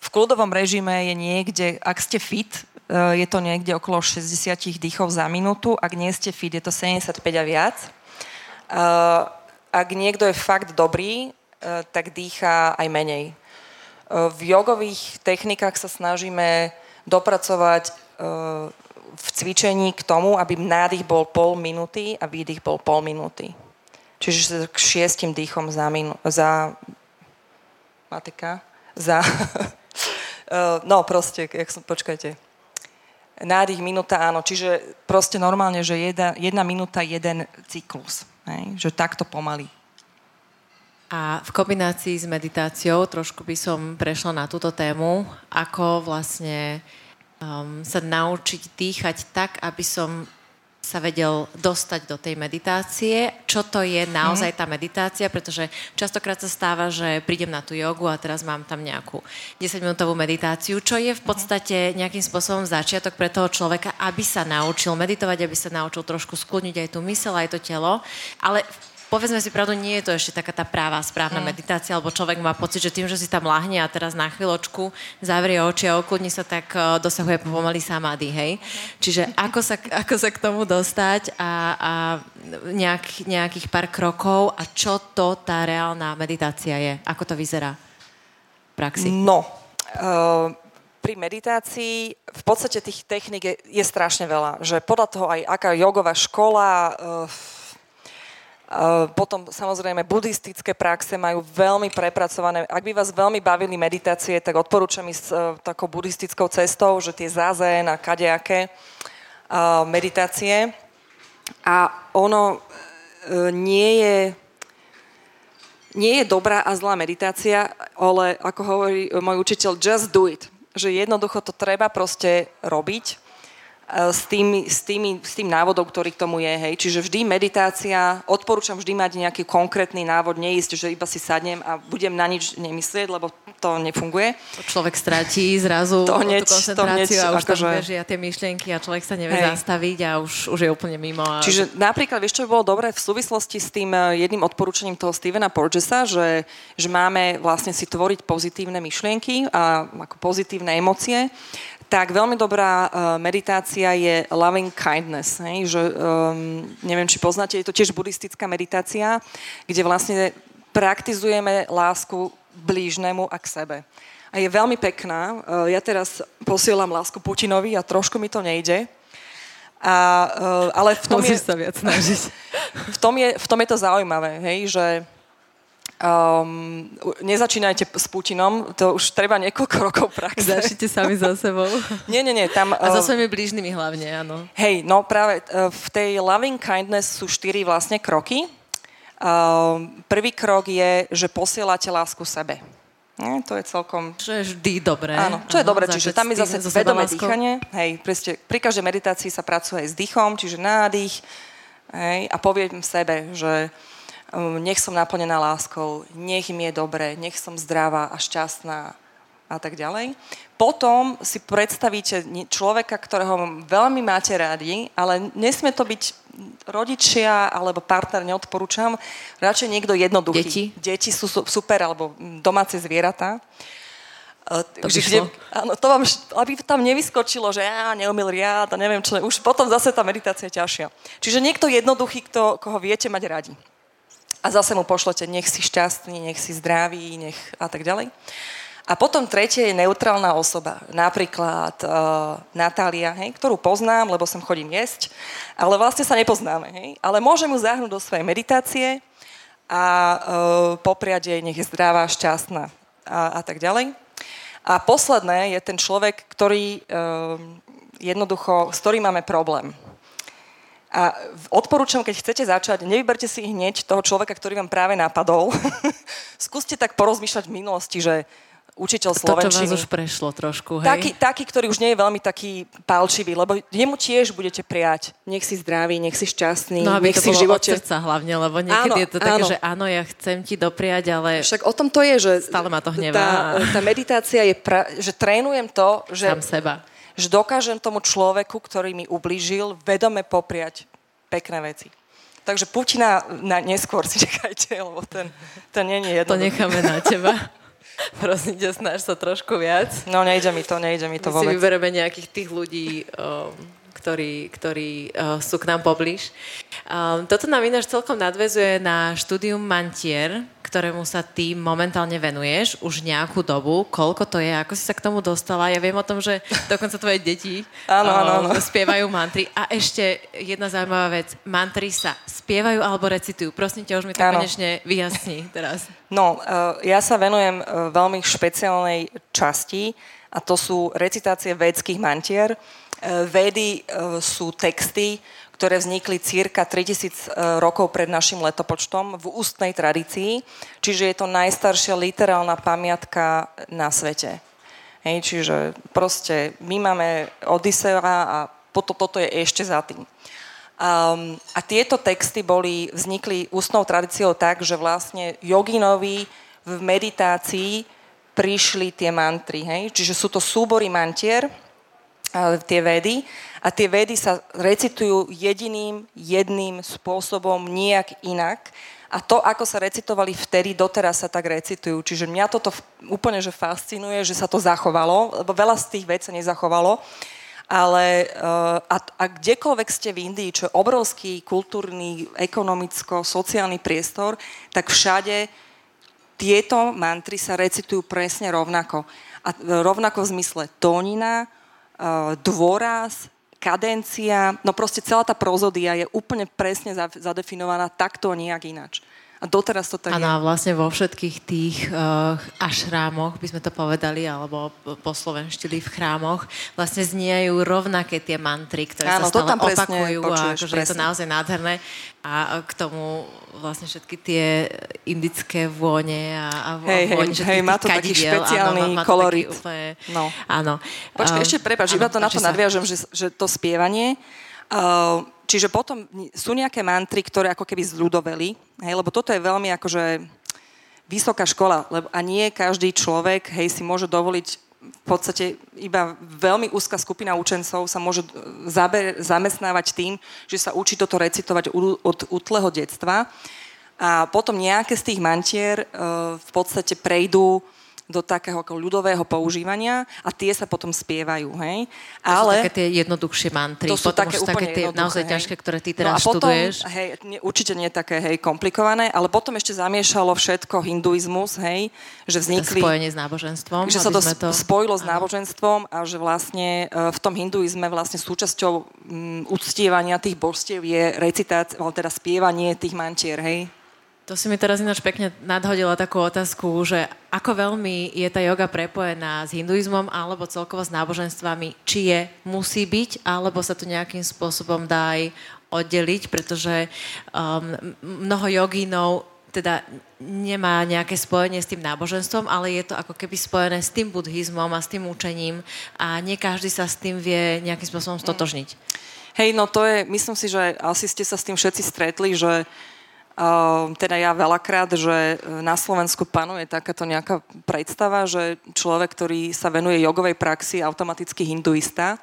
v kľudovom režime je niekde, ak ste fit, eh, je to niekde okolo 60 dýchov za minútu, ak nie ste fit, je to 75 a viac. Eh, ak niekto je fakt dobrý, eh, tak dýcha aj menej. V jogových technikách sa snažíme dopracovať v cvičení k tomu, aby nádych bol pol minúty a výdych bol pol minúty. Čiže k šiestim dýchom za, minu, za matika, za, [laughs] eh, no proste, jak som, počkajte, nádych, minúta, áno, čiže proste normálne, že jedna, jedna minúta, jeden cyklus, hej? že takto pomaly. A v kombinácii s meditáciou trošku by som prešla na túto tému, ako vlastne um, sa naučiť dýchať tak, aby som sa vedel dostať do tej meditácie. Čo to je naozaj mhm. tá meditácia? Pretože častokrát sa stáva, že prídem na tú jogu a teraz mám tam nejakú 10-minútovú meditáciu, čo je v podstate nejakým spôsobom začiatok pre toho človeka, aby sa naučil meditovať, aby sa naučil trošku skľudniť aj tú mysel, aj to telo. Ale povedzme si pravdu, nie je to ešte taká tá práva, správna mm. meditácia, alebo človek má pocit, že tým, že si tam lahne a teraz na chvíľočku zavrie oči a okludní sa, tak uh, dosahuje pomaly samády, hej? Mm. Čiže ako sa, ako sa k tomu dostať a, a nejak, nejakých pár krokov a čo to tá reálna meditácia je? Ako to vyzerá v praxi? No, uh pri meditácii v podstate tých technik je, je strašne veľa. Že podľa toho aj aká jogová škola, uh, potom samozrejme buddhistické praxe majú veľmi prepracované. Ak by vás veľmi bavili meditácie, tak odporúčam ísť uh, takou buddhistickou cestou, že tie zazen a kadejaké. uh, meditácie a ono nie je nie je dobrá a zlá meditácia, ale ako hovorí môj učiteľ, just do it. Že jednoducho to treba proste robiť s, tými, s, tými, s tým návodom, ktorý k tomu je. Hej. Čiže vždy meditácia, odporúčam vždy mať nejaký konkrétny návod, neísť, že iba si sadnem a budem na nič nemyslieť, lebo to nefunguje. To človek stratí zrazu to hneď, tú koncentráciu to hneď, a už akože... tam bežia tie myšlienky a človek sa nevie hej. zastaviť a už, už je úplne mimo. A... Čiže napríklad, vieš, čo by bolo dobré v súvislosti s tým e, jedným odporúčaním toho Stevena Porgesa, že, že máme vlastne si tvoriť pozitívne myšlienky a ako pozitívne emócie, tak veľmi dobrá uh, meditácia je loving kindness. Hej? Že, um, neviem, či poznáte, je to tiež buddhistická meditácia, kde vlastne praktizujeme lásku blížnemu a k sebe. A je veľmi pekná. Uh, ja teraz posielam lásku Putinovi a trošku mi to nejde. A, uh, ale v tom Musíš je, sa viac snažiť. [laughs] v, tom je, v tom je to zaujímavé, hej, že Um, nezačínajte s Putinom, to už treba niekoľko [laughs] rokov praxe. Začnite sami za sebou. nie, nie, nie. Tam, A so svojimi blížnymi hlavne, áno. Hej, no práve uh, v tej loving kindness sú štyri vlastne kroky. Uh, prvý krok je, že posielate lásku sebe. Nie, to je celkom... Čo je vždy dobré. Áno, čo je dobré, čiže tam je zase vedomé dýchanie. Hej, presne, pri každej meditácii sa pracuje aj s dýchom, čiže nádych. Hej, a poviem sebe, že Ehm, nech som naplnená láskou, nech mi je dobre, nech som zdravá a šťastná a tak ďalej. Potom si predstavíte človeka, ktorého veľmi máte rádi, ale nesmie to byť rodičia alebo partner, neodporúčam. Radšej niekto jednoduchý. Deti? Deti sú super, alebo domáce zvieratá. To že kde, áno, to vám, aby tam nevyskočilo, že ja neumil riad a neviem čo, už potom zase tá meditácia je ťažšia. Čiže niekto jednoduchý, kto, koho viete mať radi a zase mu pošlete, nech si šťastný, nech si zdravý, nech a tak ďalej. A potom tretie je neutrálna osoba. Napríklad uh, Natália, hej, ktorú poznám, lebo sem chodím jesť, ale vlastne sa nepoznáme. Hej. Ale môžem ju zahrnúť do svojej meditácie a uh, popriať jej, nech je zdravá, šťastná a, a tak ďalej. A posledné je ten človek, ktorý uh, jednoducho, s ktorým máme problém. A odporúčam, keď chcete začať, nevyberte si hneď toho človeka, ktorý vám práve napadol. [laughs] Skúste tak porozmýšľať v minulosti, že učiteľ slovenčiny. To, čo vás už prešlo trošku, hej? Taký, taký, ktorý už nie je veľmi taký palčivý, lebo jemu tiež budete prijať. Nech si zdravý, nech si šťastný, no, nech to si v živote... srdca hlavne, lebo niekedy áno, je to také, áno. že áno, ja chcem ti dopriať, ale... Však o tom to je, že... Stále ma to hnevá. Tá, tá meditácia je, pra... že trénujem to, že... Sám seba že dokážem tomu človeku, ktorý mi ublížil, vedome popriať pekné veci. Takže Putina na, neskôr si [laughs] čakajte, lebo ten, ten nie je jedno. To necháme na teba. Prosím ťa, snaž sa trošku viac. No nejde mi to, nejde mi to My vôbec. si vybereme nejakých tých ľudí, um, ktorí, ktorí uh, sú k nám poblíž. Um, toto nám ináč celkom nadvezuje na štúdium Mantier, ktorému sa ty momentálne venuješ už nejakú dobu. Koľko to je? Ako si sa k tomu dostala? Ja viem o tom, že dokonca tvoje deti áno, áno, áno. spievajú mantry. A ešte jedna zaujímavá vec. Mantry sa spievajú alebo recitujú? Prosím ťa, už mi to áno. konečne vyjasní teraz. No, ja sa venujem veľmi špeciálnej časti a to sú recitácie védských mantier. Uh, Védy sú texty, ktoré vznikli cirka 3000 e, rokov pred našim letopočtom v ústnej tradícii, čiže je to najstaršia literálna pamiatka na svete. Hej, čiže proste my máme Odisea a toto, toto je ešte za tým. Um, a tieto texty boli, vznikli ústnou tradíciou tak, že vlastne joginovi v meditácii prišli tie mantry. Hej? Čiže sú to súbory mantier, tie vedy, a tie vedy sa recitujú jediným, jedným spôsobom, nejak inak. A to, ako sa recitovali vtedy, doteraz sa tak recitujú. Čiže mňa toto úplne že fascinuje, že sa to zachovalo, lebo veľa z tých vecí sa nezachovalo. Ale uh, a, a kdekoľvek ste v Indii, čo je obrovský kultúrny, ekonomicko-sociálny priestor, tak všade tieto mantry sa recitujú presne rovnako. A rovnako v zmysle tónina, dôraz, kadencia, no proste celá tá prozodia je úplne presne zadefinovaná takto nejak ináč. A doteraz to tak a vlastne vo všetkých tých uh, ašrámoch, by sme to povedali, alebo po slovenštili v chrámoch, vlastne zniejú rovnaké tie mantry, ktoré ano, sa stále opakujú počuješ, a akože je to naozaj nádherné. A k tomu vlastne všetky tie indické vône a, a hej, vône hej, hej, má to taký špeciálny áno, má, má kolorit. Úplne, no. Áno. Počkaj, um, ešte prepáč, iba to na to nadviažem, že, že to spievanie, uh, Čiže potom sú nejaké mantry, ktoré ako keby zľudoveli, hej, lebo toto je veľmi akože vysoká škola, lebo a nie každý človek, hej, si môže dovoliť v podstate iba veľmi úzka skupina učencov sa môže zaber, zamestnávať tým, že sa učí toto recitovať od útleho detstva. A potom nejaké z tých mantier uh, v podstate prejdú do takého ako ľudového používania a tie sa potom spievajú, hej. To Ale, sú také tie jednoduchšie mantry, to sú také, také tie naozaj hej. ťažké, ktoré ty teraz no a potom, študuješ. Hej, nie, určite nie také, hej, komplikované, ale potom ešte zamiešalo všetko hinduizmus, hej, že vznikli... Spojenie s náboženstvom. Že sa to, to spojilo s náboženstvom a že vlastne e, v tom hinduizme vlastne súčasťou um, uctievania tých božstiev je recitácia, teda spievanie tých mantier, hej. To si mi teraz ináč pekne nadhodila takú otázku, že ako veľmi je tá yoga prepojená s hinduizmom alebo celkovo s náboženstvami, či je, musí byť, alebo sa to nejakým spôsobom dá aj oddeliť, pretože um, mnoho jogínov teda nemá nejaké spojenie s tým náboženstvom, ale je to ako keby spojené s tým buddhizmom a s tým učením a nie každý sa s tým vie nejakým spôsobom stotožniť. Hej, no to je, myslím si, že asi ste sa s tým všetci stretli, že Ehm, teda ja veľakrát, že e, na Slovensku panuje takáto nejaká predstava, že človek, ktorý sa venuje jogovej praxi, automaticky hinduista.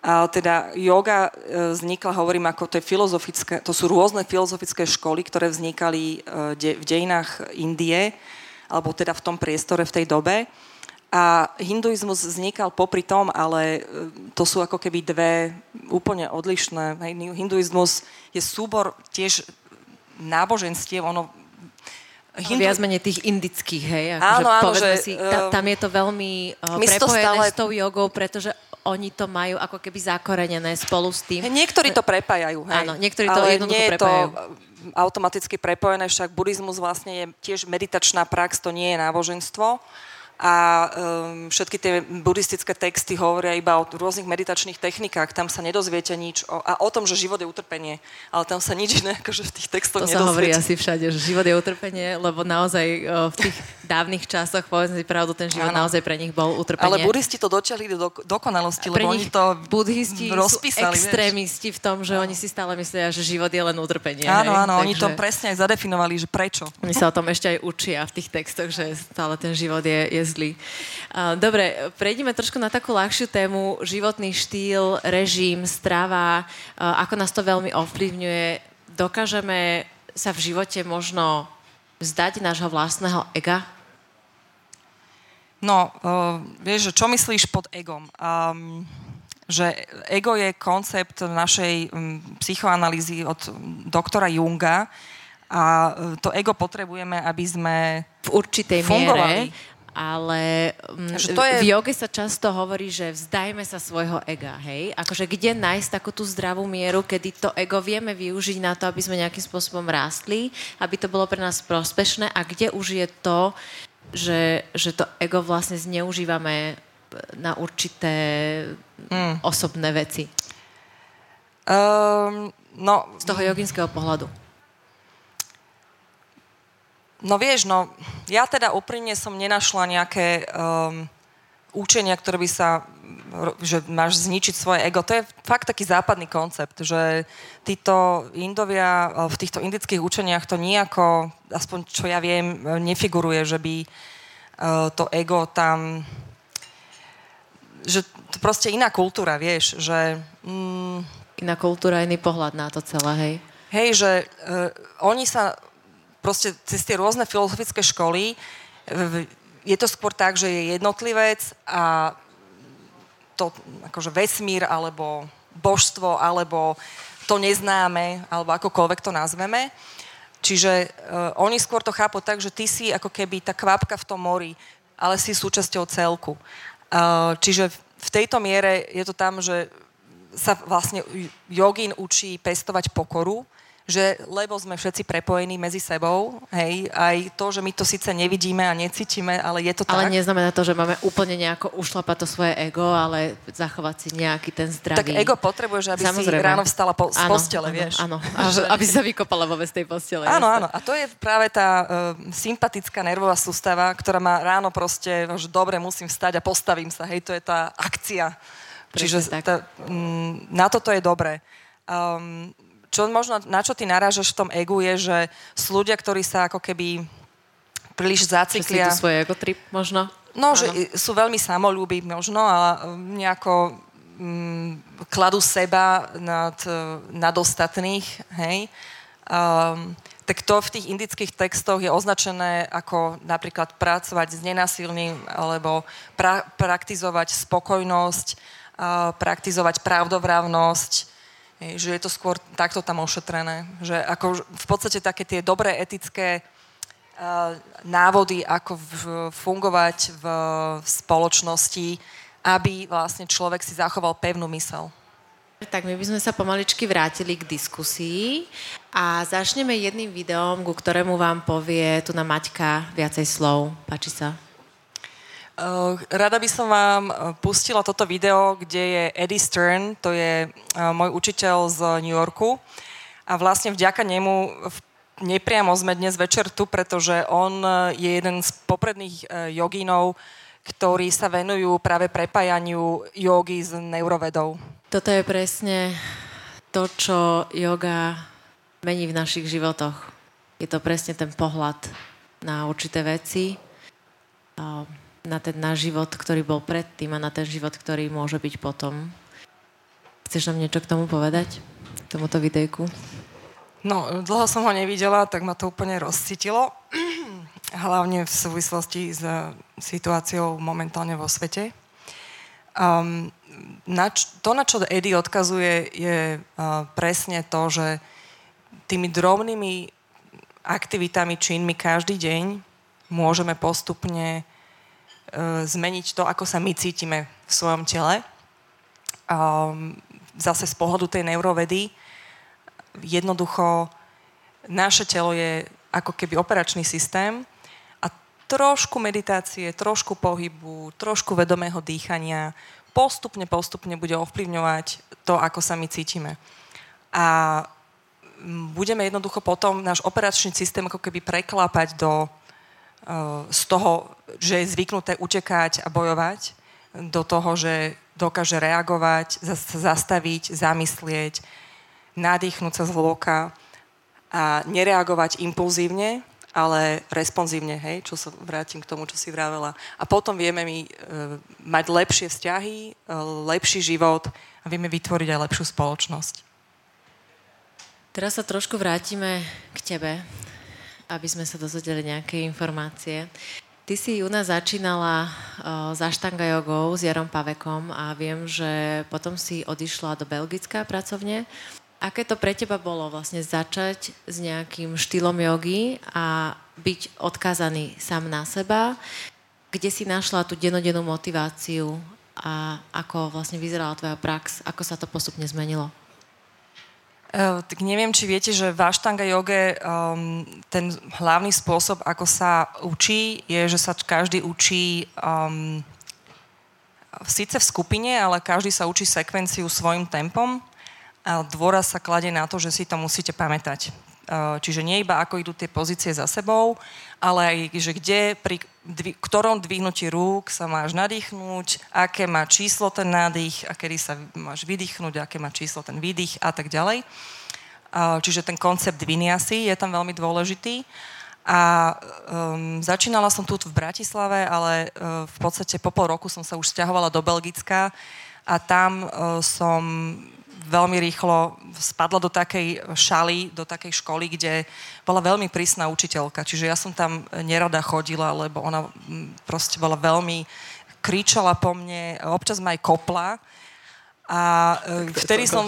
A teda yoga e, vznikla, hovorím, ako to je filozofické, to sú rôzne filozofické školy, ktoré vznikali e, v dejinách Indie, alebo teda v tom priestore v tej dobe. A hinduizmus vznikal popri tom, ale to sú ako keby dve úplne odlišné. Hinduizmus je súbor tiež náboženstiev, ono Hindu... Viac menej tých indických, hej? Akože áno, áno, že, si, ta, tam je to veľmi uh, prepojené stále... s tou jogou, pretože oni to majú ako keby zakorenené spolu s tým. Niektorí to prepájajú, hej. Áno, niektorí to Ale jednoducho nie je prepájajú. to automaticky prepojené, však buddhizmus vlastne je tiež meditačná prax, to nie je náboženstvo a um, všetky tie buddhistické texty hovoria iba o rôznych meditačných technikách, tam sa nedozviete nič o, a o tom, že život je utrpenie, ale tam sa nič iné akože v tých textoch to nedozviete. To sa hovorí asi všade, že život je utrpenie, lebo naozaj v tých dávnych časoch, povedzme si pravdu, ten život ano. naozaj pre nich bol utrpenie. Ale buddhisti to dotiahli do dokonalosti, pre lebo nich oni to buddhisti rozpísali, sú extrémisti vieš. v tom, že no. oni si stále myslia, že život je len utrpenie. Áno, áno, Takže... oni to presne aj zadefinovali, že prečo. Oni sa o tom ešte aj učia v tých textoch, že stále ten život je, je zlý. Dobre, prejdeme trošku na takú ľahšiu tému. Životný štýl, režim, strava, ako nás to veľmi ovplyvňuje. Dokážeme sa v živote možno vzdať nášho vlastného ega? No, uh, vieš, čo myslíš pod egom? Um, že ego je koncept našej um, psychoanalýzy od doktora Junga a uh, to ego potrebujeme, aby sme v určitej fungovali. miere ale mm, to je... v joge sa často hovorí, že vzdajme sa svojho ega, hej? Akože kde nájsť takú tú zdravú mieru, kedy to ego vieme využiť na to, aby sme nejakým spôsobom rástli, aby to bolo pre nás prospešné a kde už je to, že, že to ego vlastne zneužívame na určité mm. osobné veci. Um, no, Z toho joginského pohľadu. No vieš, no, ja teda úprimne som nenašla nejaké um, učenia, ktoré by sa, že máš zničiť svoje ego. To je fakt taký západný koncept, že títo Indovia v týchto indických učeniach to nejako, aspoň čo ja viem, nefiguruje, že by uh, to ego tam že to proste iná kultúra, vieš, že... Mm, iná kultúra, iný pohľad na to celé, hej? Hej, že uh, oni sa proste cez tie rôzne filozofické školy je to skôr tak, že je jednotlivec a to akože vesmír alebo božstvo alebo to neznáme alebo akokoľvek to nazveme. Čiže uh, oni skôr to chápu tak, že ty si ako keby tá kvapka v tom mori, ale si súčasťou celku. Uh, čiže v tejto miere je to tam, že sa vlastne jogín učí pestovať pokoru, že lebo sme všetci prepojení medzi sebou, hej, aj to, že my to síce nevidíme a necítime, ale je to ale tak. Ale neznamená to, že máme úplne nejako ušlapať to svoje ego, ale zachovať si nejaký ten zdravý... Tak ego potrebuje, aby Samozrejme. si ráno vstala po, z áno, postele, áno, vieš. Áno, [laughs] aby sa vykopala vôbec z tej postele. Áno, áno. A to je práve tá uh, sympatická nervová sústava, ktorá má ráno proste, že dobre, musím vstať a postavím sa. Hej, to je tá akcia. Presne Čiže tá, mm, na toto je dobré. Um, čo možno, na čo ty narážaš v tom egu, je, že sú ľudia, ktorí sa ako keby príliš zaciklia. Že si svoj ego trip možno? No, že sú veľmi samolúbi možno a um, nejako um, kladú seba nad, nad ostatných, hej. Um, tak to v tých indických textoch je označené ako napríklad pracovať s nenasilným alebo pra- praktizovať spokojnosť, uh, praktizovať pravdovravnosť, že je to skôr takto tam ošetrené. Že ako v podstate také tie dobré etické uh, návody, ako fungovať v, v spoločnosti, aby vlastne človek si zachoval pevnú mysel. Tak my by sme sa pomaličky vrátili k diskusii a začneme jedným videom, ku ktorému vám povie tu na Maťka viacej slov. Páči sa? Eh, rada by som vám eh, pustila toto video, kde je Eddie Stern, to je eh, môj učiteľ z New Yorku. A vlastne vďaka nemu nepriamo sme dnes večer tu, pretože on je jeden z popredných jogínov, ktorí sa venujú práve prepájaniu jogy s neurovedou. Toto je presne to, čo yoga mení v našich životoch. Je to presne ten pohľad na určité veci na ten náš život, ktorý bol predtým a na ten život, ktorý môže byť potom. Chceš nám niečo k tomu povedať? K tomuto videjku? No, dlho som ho nevidela, tak ma to úplne rozcítilo. [clears throat] Hlavne v súvislosti s situáciou momentálne vo svete. Um, na č- to, na čo Eddie odkazuje, je uh, presne to, že tými drobnými aktivitami, činmi každý deň môžeme postupne zmeniť to, ako sa my cítime v svojom tele. Zase z pohľadu tej neurovedy jednoducho naše telo je ako keby operačný systém a trošku meditácie, trošku pohybu, trošku vedomého dýchania postupne, postupne bude ovplyvňovať to, ako sa my cítime. A budeme jednoducho potom náš operačný systém ako keby preklápať do Eh, z toho, že je zvyknuté utekať a bojovať, do toho, že dokáže reagovať, zastaviť, zamyslieť, nadýchnúť sa zhlboka a nereagovať impulzívne, ale responsívne, hej, čo sa vrátim k tomu, čo si vravela. A potom vieme my e, mať lepšie vzťahy, e, lepší život a vieme vytvoriť aj lepšiu spoločnosť. Teraz sa trošku vrátime k tebe aby sme sa dozvedeli nejaké informácie. Ty si u nás začínala uh, za štanga jogou s Jarom Pavekom a viem, že potom si odišla do Belgická pracovne. Aké to pre teba bolo vlastne začať s nejakým štýlom jogy a byť odkázaný sám na seba? Kde si našla tú denodennú motiváciu a ako vlastne vyzerala tvoja prax? Ako sa to postupne zmenilo? Uh, tak neviem, či viete, že v Ashtanga joge um, ten hlavný spôsob, ako sa učí, je, že sa každý učí um, síce v skupine, ale každý sa učí sekvenciu svojim tempom a dôraz sa kladie na to, že si to musíte pamätať. Čiže nie iba ako idú tie pozície za sebou, ale aj, že kde, pri dvi, ktorom dvihnutí rúk sa máš nadýchnúť, aké má číslo ten nádych a kedy sa máš vydýchnuť, aké má číslo ten výdych a tak ďalej. Čiže ten koncept vinyasy je tam veľmi dôležitý. A um, začínala som tu v Bratislave, ale uh, v podstate po pol roku som sa už stiahovala do Belgicka a tam uh, som veľmi rýchlo spadla do takej šaly, do takej školy, kde bola veľmi prísna učiteľka. Čiže ja som tam nerada chodila, lebo ona proste bola veľmi kričala po mne, občas ma aj kopla. A e, vtedy som,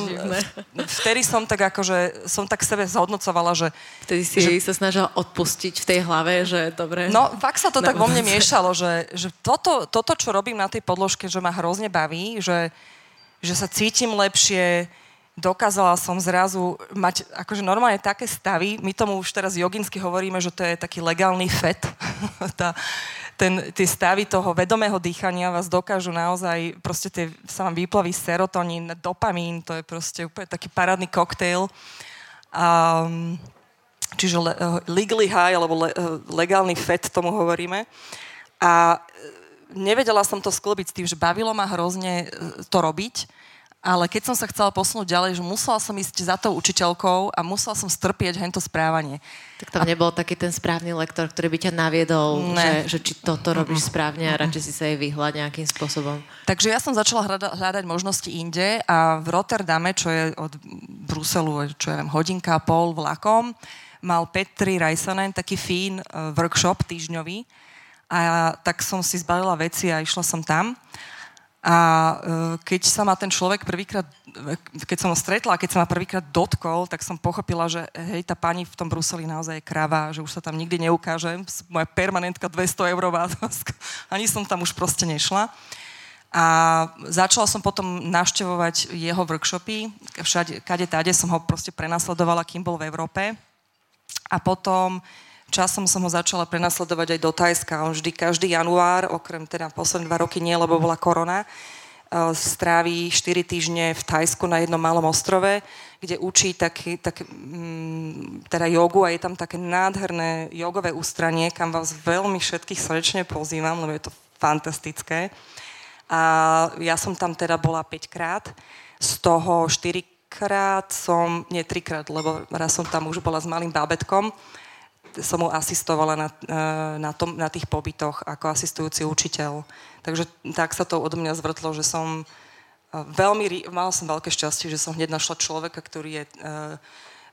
vtedy som tak akože, som tak sebe zhodnocovala, že... Vtedy si že, sa snažila odpustiť v tej hlave, že dobre... No, fakt sa to tak vo mne miešalo, že, že toto, toto, čo robím na tej podložke, že ma hrozne baví, že, že sa cítim lepšie, dokázala som zrazu mať akože normálne také stavy, my tomu už teraz joginsky hovoríme, že to je taký legálny fet, [laughs] tá, ten, tie stavy toho vedomého dýchania vás dokážu naozaj, proste tie, sa vám vyplaví serotonín, dopamín, to je proste úplne taký parádny koktejl. Um, čiže le, legally high, alebo le, legálny fet tomu hovoríme. A nevedela som to sklbiť s tým, že bavilo ma hrozne to robiť, ale keď som sa chcela posunúť ďalej, že musela som ísť za tou učiteľkou a musela som strpieť hento správanie. Tak tam a... nebol taký ten správny lektor, ktorý by ťa naviedol, že, že či toto robíš správne a radšej si sa jej vyhľať nejakým spôsobom. Takže ja som začala hľada, hľadať možnosti inde a v Rotterdame, čo je od Bruselu, čo je hodinka a pol vlakom, mal Petri Rajsanen taký fín uh, workshop týždňový a tak som si zbalila veci a išla som tam. A e, keď sa ma ten človek prvýkrát, keď som ho stretla, keď sa ma prvýkrát dotkol, tak som pochopila, že hej, tá pani v tom Bruseli naozaj je krava, že už sa tam nikdy neukáže. Moja permanentka 200 eurová, [laughs] ani som tam už proste nešla. A začala som potom navštevovať jeho workshopy. Všade, kade tade som ho proste prenasledovala, kým bol v Európe. A potom časom som ho začala prenasledovať aj do Tajska. On vždy každý január, okrem teda posledné dva roky nie, lebo bola korona, e, stráví 4 týždne v Tajsku na jednom malom ostrove, kde učí taký, tak, mm, teda jogu a je tam také nádherné jogové ústranie, kam vás veľmi všetkých srdečne pozývam, lebo je to fantastické. A ja som tam teda bola 5 krát, z toho 4 krát som, nie trikrát, lebo raz som tam už bola s malým bábetkom, som mu asistovala na, e, na, tom, na tých pobytoch ako asistujúci učiteľ. Takže tak sa to odo mňa zvrtlo, že som e, veľmi, mala som veľké šťastie, že som hneď našla človeka, ktorý je uh,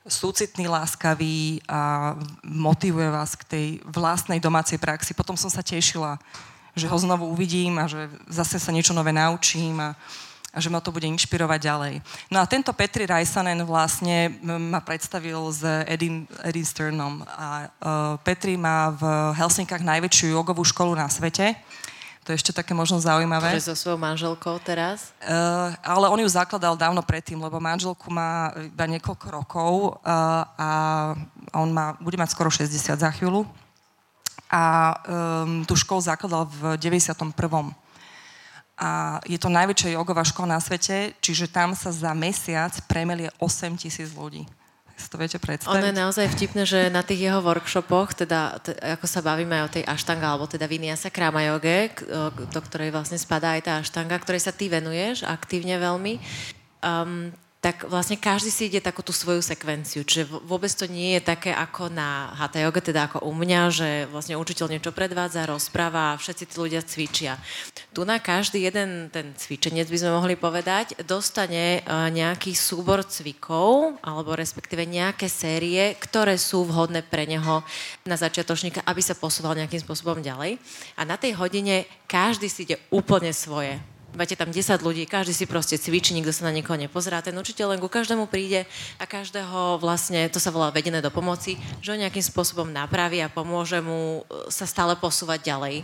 súcitný, láskavý a motivuje vás k tej vlastnej domácej praxi. Potom som sa tešila, že ho znovu uvidím a že zase sa niečo nové naučím a, a že ma to bude inšpirovať ďalej. No a tento Petri Rajsanen vlastne ma predstavil s Edim, Edim Sternom. A uh, Petri má v Helsinkách najväčšiu jogovú školu na svete. To je ešte také možno zaujímavé. Že so svojou manželkou teraz? Uh, ale on ju zakladal dávno predtým, lebo manželku má iba niekoľko rokov uh, a on má, bude mať skoro 60 za chvíľu. A um, tú školu zakladal v 91 a je to najväčšia jogová škola na svete, čiže tam sa za mesiac premelie 8 tisíc ľudí. Si to viete predstaviť? Ono je naozaj vtipné, že na tých jeho workshopoch, teda t- ako sa bavíme aj o tej aštanga, alebo teda Vinyasa Krama joge, do ktorej vlastne spadá aj tá aštanga, ktorej sa ty venuješ aktívne veľmi, um, tak vlastne každý si ide takú tú svoju sekvenciu. Čiže vôbec to nie je také ako na Hatha yoga, teda ako u mňa, že vlastne učiteľ niečo predvádza, rozpráva a všetci tí ľudia cvičia. Tu na každý jeden ten cvičenec, by sme mohli povedať, dostane e, nejaký súbor cvikov, alebo respektíve nejaké série, ktoré sú vhodné pre neho na začiatočníka, aby sa posúval nejakým spôsobom ďalej. A na tej hodine každý si ide úplne svoje máte tam 10 ľudí, každý si proste cvičí, nikto sa na nikoho nepozerá. Ten učiteľ len ku každému príde a každého vlastne, to sa volá vedené do pomoci, že ho nejakým spôsobom napraví a pomôže mu e, sa stále posúvať ďalej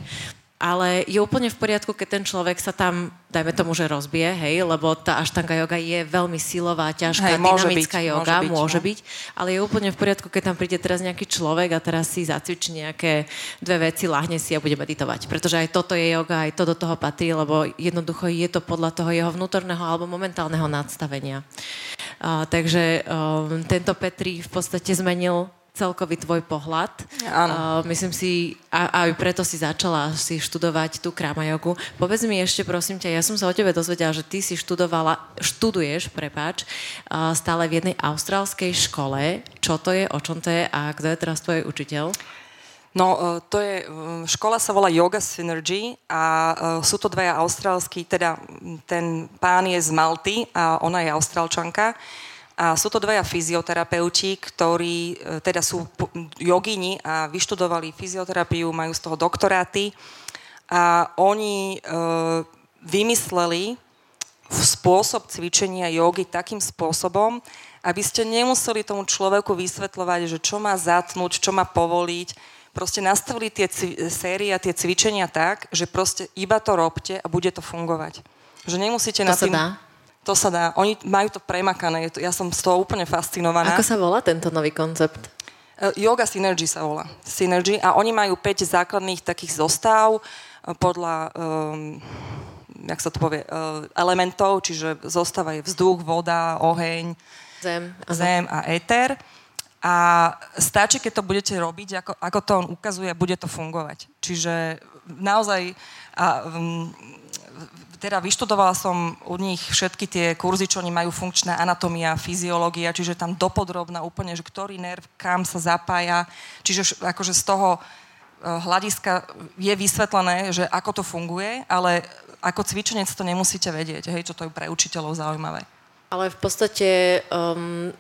ale je úplne v poriadku, keď ten človek sa tam, dajme tomu, že rozbije, hej, lebo tá aštanga yoga je veľmi silová, ťažká, hej, dynamická byť, yoga, môže byť, môže no. byť, ale je úplne v poriadku, keď tam príde teraz nejaký človek a teraz si zacvičí nejaké dve veci, lahne si a bude meditovať, pretože aj toto je yoga, aj to do toho patrí, lebo jednoducho je to podľa toho jeho vnútorného alebo momentálneho nadstavenia. Uh, takže um, tento Petri v podstate zmenil celkový tvoj pohľad. Uh, myslím si, a, aj preto si začala si študovať tú jogu. Povedz mi ešte, prosím ťa, ja som sa o tebe dozvedela, že ty si študovala, študuješ, prepáč, uh, stále v jednej austrálskej škole. Čo to je, o čom to je a kto je teraz tvoj učiteľ? No, e, to je, e, škola sa volá Yoga Synergy a e, sú to dvaja austrálsky, teda ten pán je z Malty a ona je austrálčanka. A sú to dvaja fyzioterapeuti, ktorí e, teda sú jogini a vyštudovali fyzioterapiu, majú z toho doktoráty. A oni e, vymysleli spôsob cvičenia jogy takým spôsobom, aby ste nemuseli tomu človeku vysvetľovať, že čo má zatnúť, čo má povoliť. Proste nastavili tie série a tie cvičenia tak, že proste iba to robte a bude to fungovať. Že nemusíte to na tým... Dá? To sa dá. Oni majú to premakané. Ja som z toho úplne fascinovaná. Ako sa volá tento nový koncept? Uh, yoga Synergy sa volá. Synergy. A oni majú 5 základných takých zostav uh, podľa, um, jak sa to povie, uh, elementov, čiže zostava je vzduch, voda, oheň, zem, zem a éter. A stačí, keď to budete robiť, ako, ako to on ukazuje, bude to fungovať. Čiže naozaj a, um, teda vyštudovala som u nich všetky tie kurzy, čo oni majú funkčná anatómia, fyziológia, čiže tam dopodrobná úplne, že ktorý nerv kam sa zapája. Čiže akože z toho e, hľadiska je vysvetlené, že ako to funguje, ale ako cvičenec to nemusíte vedieť, hej, čo to je pre učiteľov zaujímavé. Ale v podstate um,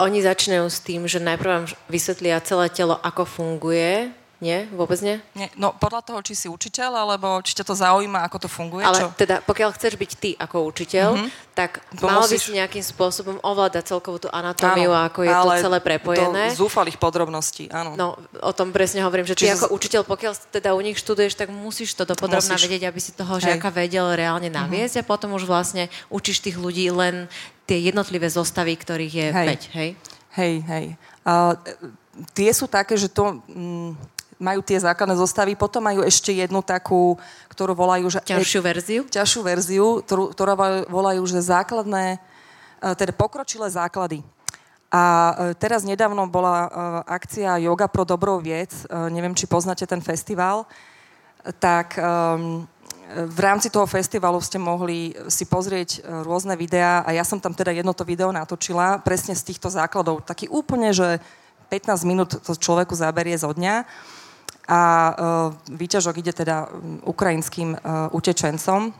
oni začínajú s tým, že najprv vám vysvetlia celé telo, ako funguje, nie? Vôbec nie? nie? No podľa toho, či si učiteľ, alebo či ťa to zaujíma, ako to funguje. Ale čo? teda, pokiaľ chceš byť ty ako učiteľ, mm-hmm. tak to mal musíš... by si nejakým spôsobom ovládať celkovú tú anatómiu, áno, ako je to celé prepojené. do zúfalých podrobností, áno. No, o tom presne hovorím, že ty Čiže... ako učiteľ, pokiaľ teda u nich študuješ, tak musíš to dopodrobná vedieť, aby si toho žiaka vedel reálne naviesť mm-hmm. a potom už vlastne učíš tých ľudí len tie jednotlivé zostavy, ktorých je hej. 5, hej? Hej, hej. Uh, tie sú také, že to... Mm, majú tie základné zostavy, potom majú ešte jednu takú, ktorú volajú... Že, ťažšiu verziu? Ťažšiu verziu, ktorú, ktorú volajú, že základné, e, teda pokročilé základy. A e, teraz nedávno bola e, akcia Yoga pro dobrou viec, neviem, či poznáte ten festival, tak v rámci toho festivalu ste mohli si pozrieť rôzne videá a ja som tam teda jedno to video natočila presne z týchto základov. Taký úplne, že 15 minút to človeku zaberie zo dňa a uh, výťažok ide teda ukrajinským uh, utečencom.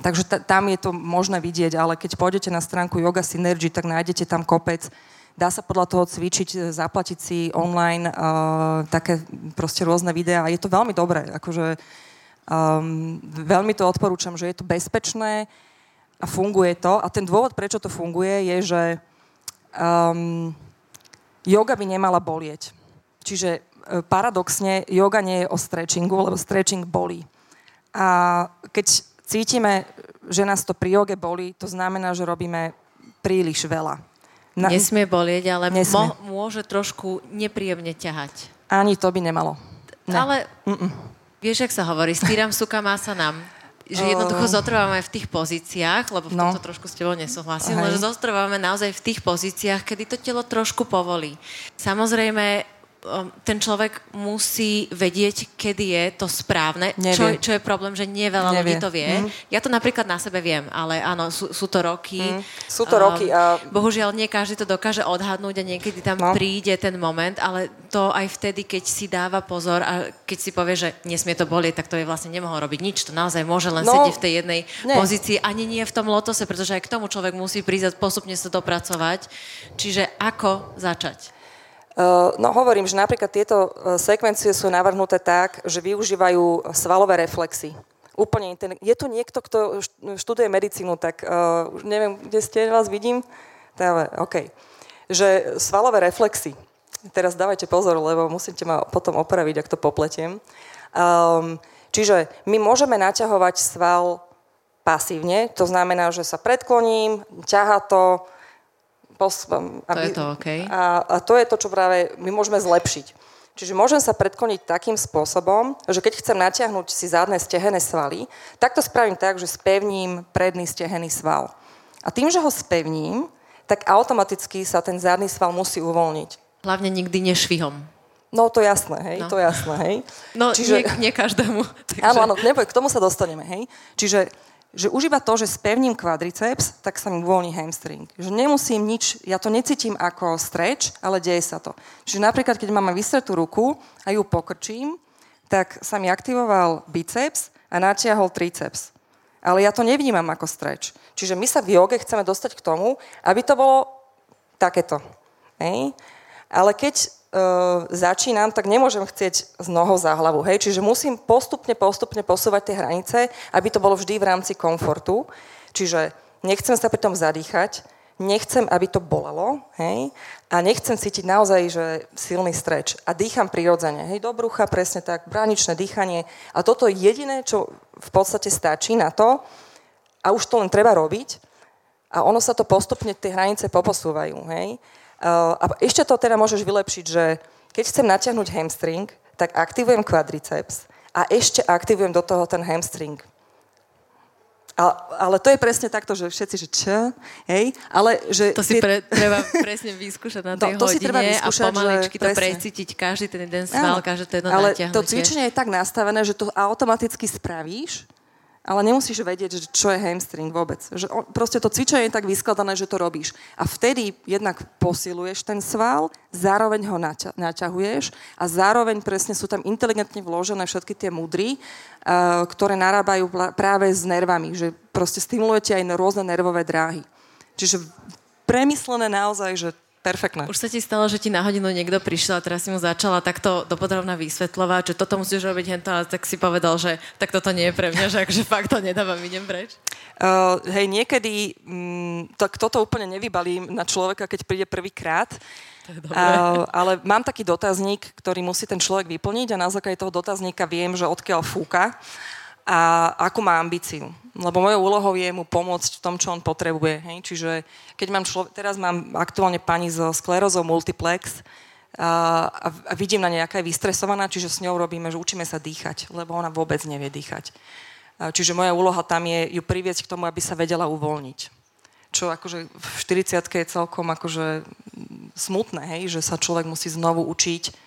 Takže t- tam je to možné vidieť, ale keď pôjdete na stránku Yoga Synergy, tak nájdete tam kopec. Dá sa podľa toho cvičiť, e, zaplatiť si online uh, také proste rôzne videá je to veľmi dobré. Akože, um, veľmi to odporúčam, že je to bezpečné a funguje to. A ten dôvod, prečo to funguje, je, že um, yoga by nemala bolieť. Čiže E, paradoxne yoga nie je o stretchingu, lebo stretching bolí. A keď cítime, že nás to pri joge bolí, to znamená, že robíme príliš veľa. Na... Nesmie bolieť, ale Mo- môže trošku nepríjemne ťahať. Ani to by nemalo. Ne. Ale Mm-mm. vieš, ak sa hovorí, stýram suka má sa nám. Že jednoducho zotrvávame v tých pozíciách, lebo v no. tomto trošku s tebou nesúhlasím, ale že zotrvávame naozaj v tých pozíciách, kedy to telo trošku povolí. Samozrejme, ten človek musí vedieť, kedy je to správne, čo, čo je problém, že nie veľa ľudí to vie. Mm. Ja to napríklad na sebe viem, ale áno, sú, sú to roky. Mm. Sú to um, roky a... Bohužiaľ, nie každý to dokáže odhadnúť a niekedy tam no. príde ten moment, ale to aj vtedy, keď si dáva pozor a keď si povie, že nesmie to bolieť, tak to je vlastne nemohol robiť nič. To naozaj môže len no, sedieť v tej jednej nie. pozícii, ani nie v tom lotose, pretože aj k tomu človek musí prísť a postupne sa dopracovať. Čiže ako začať? Eh, no hovorím, že napríklad tieto eh, sekvencie sú navrhnuté tak, že využívajú svalové reflexy. Úplne internet. Je tu niekto, kto študuje medicínu, tak uh, neviem, kde ste, vás vidím? Dále, OK. Že svalové reflexy. Teraz dávajte pozor, lebo musíte ma potom opraviť, ak to popletiem. Um, čiže my môžeme naťahovať sval pasívne, to znamená, že sa predkloním, ťaha to, Pos, aby, to je to, okay. a, a to je to, čo práve my môžeme zlepšiť. Čiže môžem sa predkloniť takým spôsobom, že keď chcem natiahnuť si zadné stehené svaly, tak to spravím tak, že spevním predný stehený sval. A tým, že ho spevním, tak automaticky sa ten zadný sval musí uvoľniť. Hlavne nikdy nešvihom. No to jasné, hej, no. to jasné, hej. No Čiže, nie, nie každému. Takže... Áno, áno, neboj, k tomu sa dostaneme, hej. Čiže že už iba to, že spevním kvadriceps, tak sa mi uvoľní hamstring. Že nemusím nič, ja to necítim ako stretch, ale deje sa to. Čiže napríklad, keď mám vystretú ruku a ju pokrčím, tak sa mi aktivoval biceps a natiahol triceps. Ale ja to nevnímam ako stretch. Čiže my sa v joge chceme dostať k tomu, aby to bolo takéto. Hej? Ale keď začínam, tak nemôžem chcieť z nohou za hlavu. Hej? Čiže musím postupne, postupne posúvať tie hranice, aby to bolo vždy v rámci komfortu. Čiže nechcem sa pri tom zadýchať, nechcem, aby to bolelo, hej, a nechcem cítiť naozaj, že silný streč. A dýcham prirodzene, hej, do brucha, presne tak, bráničné dýchanie. A toto je jediné, čo v podstate stačí na to, a už to len treba robiť, A ono sa to postupne, tie hranice poposúvajú, hej. Uh, a ešte to teda môžeš vylepšiť, že keď chcem natiahnuť hamstring, tak aktivujem quadriceps a ešte aktivujem do toho ten hamstring. Ale, ale to je presne takto, že všetci, že čo, hej, ale že... To si pre, treba presne vyskúšať na [laughs] tej no, to hodine si treba vyskúšať, a pomaličky to precítiť, každý ten jeden sval, každé to jedno Ale natiahnutie. to cvičenie je tak nastavené, že to automaticky spravíš ale nemusíš vedieť, že čo je hamstring vôbec. Že proste to cvičenie je tak vyskladané, že to robíš. A vtedy jednak posiluješ ten sval, zároveň ho naťa, naťahuješ a zároveň presne sú tam inteligentne vložené všetky tie mudry, uh, ktoré narábajú práve s nervami, že proste stimulujete aj rôzne nervové dráhy. Čiže premyslené naozaj, že perfektné. Už sa ti stalo, že ti na hodinu niekto prišiel a teraz si mu začala takto dopodrobná vysvetľovať, že toto musíš robiť hento a tak si povedal, že tak toto nie je pre mňa, že akože fakt to nedávam, idem preč? Uh, hej, niekedy mm, tak toto úplne nevybalím na človeka, keď príde prvýkrát. Uh, ale mám taký dotazník, ktorý musí ten človek vyplniť a na základe toho dotazníka viem, že odkiaľ fúka a akú má ambíciu. Lebo mojou úlohou je mu pomôcť v tom, čo on potrebuje. Hej? Čiže keď mám človek, teraz mám aktuálne pani so sklerózou multiplex a, a vidím na nej, aká je vystresovaná, čiže s ňou robíme, že učíme sa dýchať, lebo ona vôbec nevie dýchať. A, čiže moja úloha tam je ju priviesť k tomu, aby sa vedela uvoľniť. Čo akože v 40 je celkom akože smutné, hej? že sa človek musí znovu učiť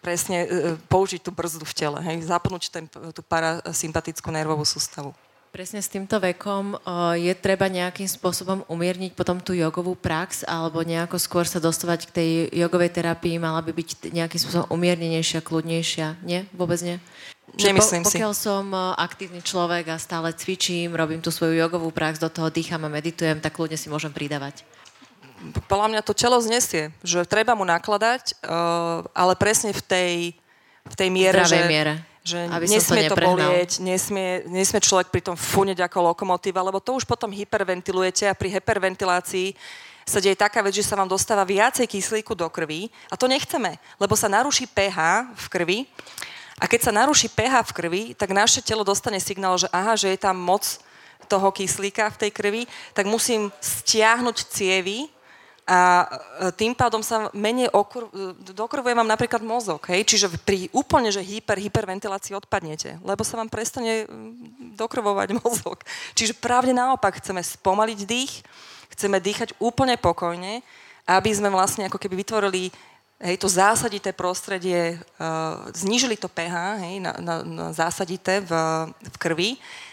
presne e, použiť tú brzdu v tele, hej, zapnúť ten, tú parasympatickú nervovú sústavu. Presne s týmto vekom je treba nejakým spôsobom umierniť potom tú jogovú prax alebo nejako skôr sa dostávať k tej jogovej terapii, mala by byť nejakým spôsobom umiernenejšia, kľudnejšia. Nie? Vôbec nie? Nemyslím po, pokiaľ si. som aktívny človek a stále cvičím, robím tú svoju jogovú prax, do toho dýcham a meditujem, tak kľudne si môžem pridávať podľa mňa to telo znesie, že treba mu nakladať, uh, ale presne v tej, v tej miere, že, miere. že Aby nesmie to, to bolieť, nesmie, nesmie človek pri tom funeť ako lokomotíva, lebo to už potom hyperventilujete a pri hyperventilácii sa deje taká vec, že sa vám dostáva viacej kyslíku do krvi a to nechceme, lebo sa naruší pH v krvi a keď sa naruší pH v krvi, tak naše telo dostane signál, že aha, že je tam moc toho kyslíka v tej krvi, tak musím stiahnuť cievy a e, tým pádom sa menej okur- dokrvuje vám napríklad mozog, hej? čiže pri úplne, že hyper, hyperventilácii odpadnete, lebo sa vám prestane dokrvovať [laughs] mozog. Čiže právne naopak, chceme spomaliť dých, chceme dýchať úplne pokojne, aby sme vlastne ako keby vytvorili hej, to zásadité prostredie, uh, znížili to pH hej, na, na, na zásadité v, v krvi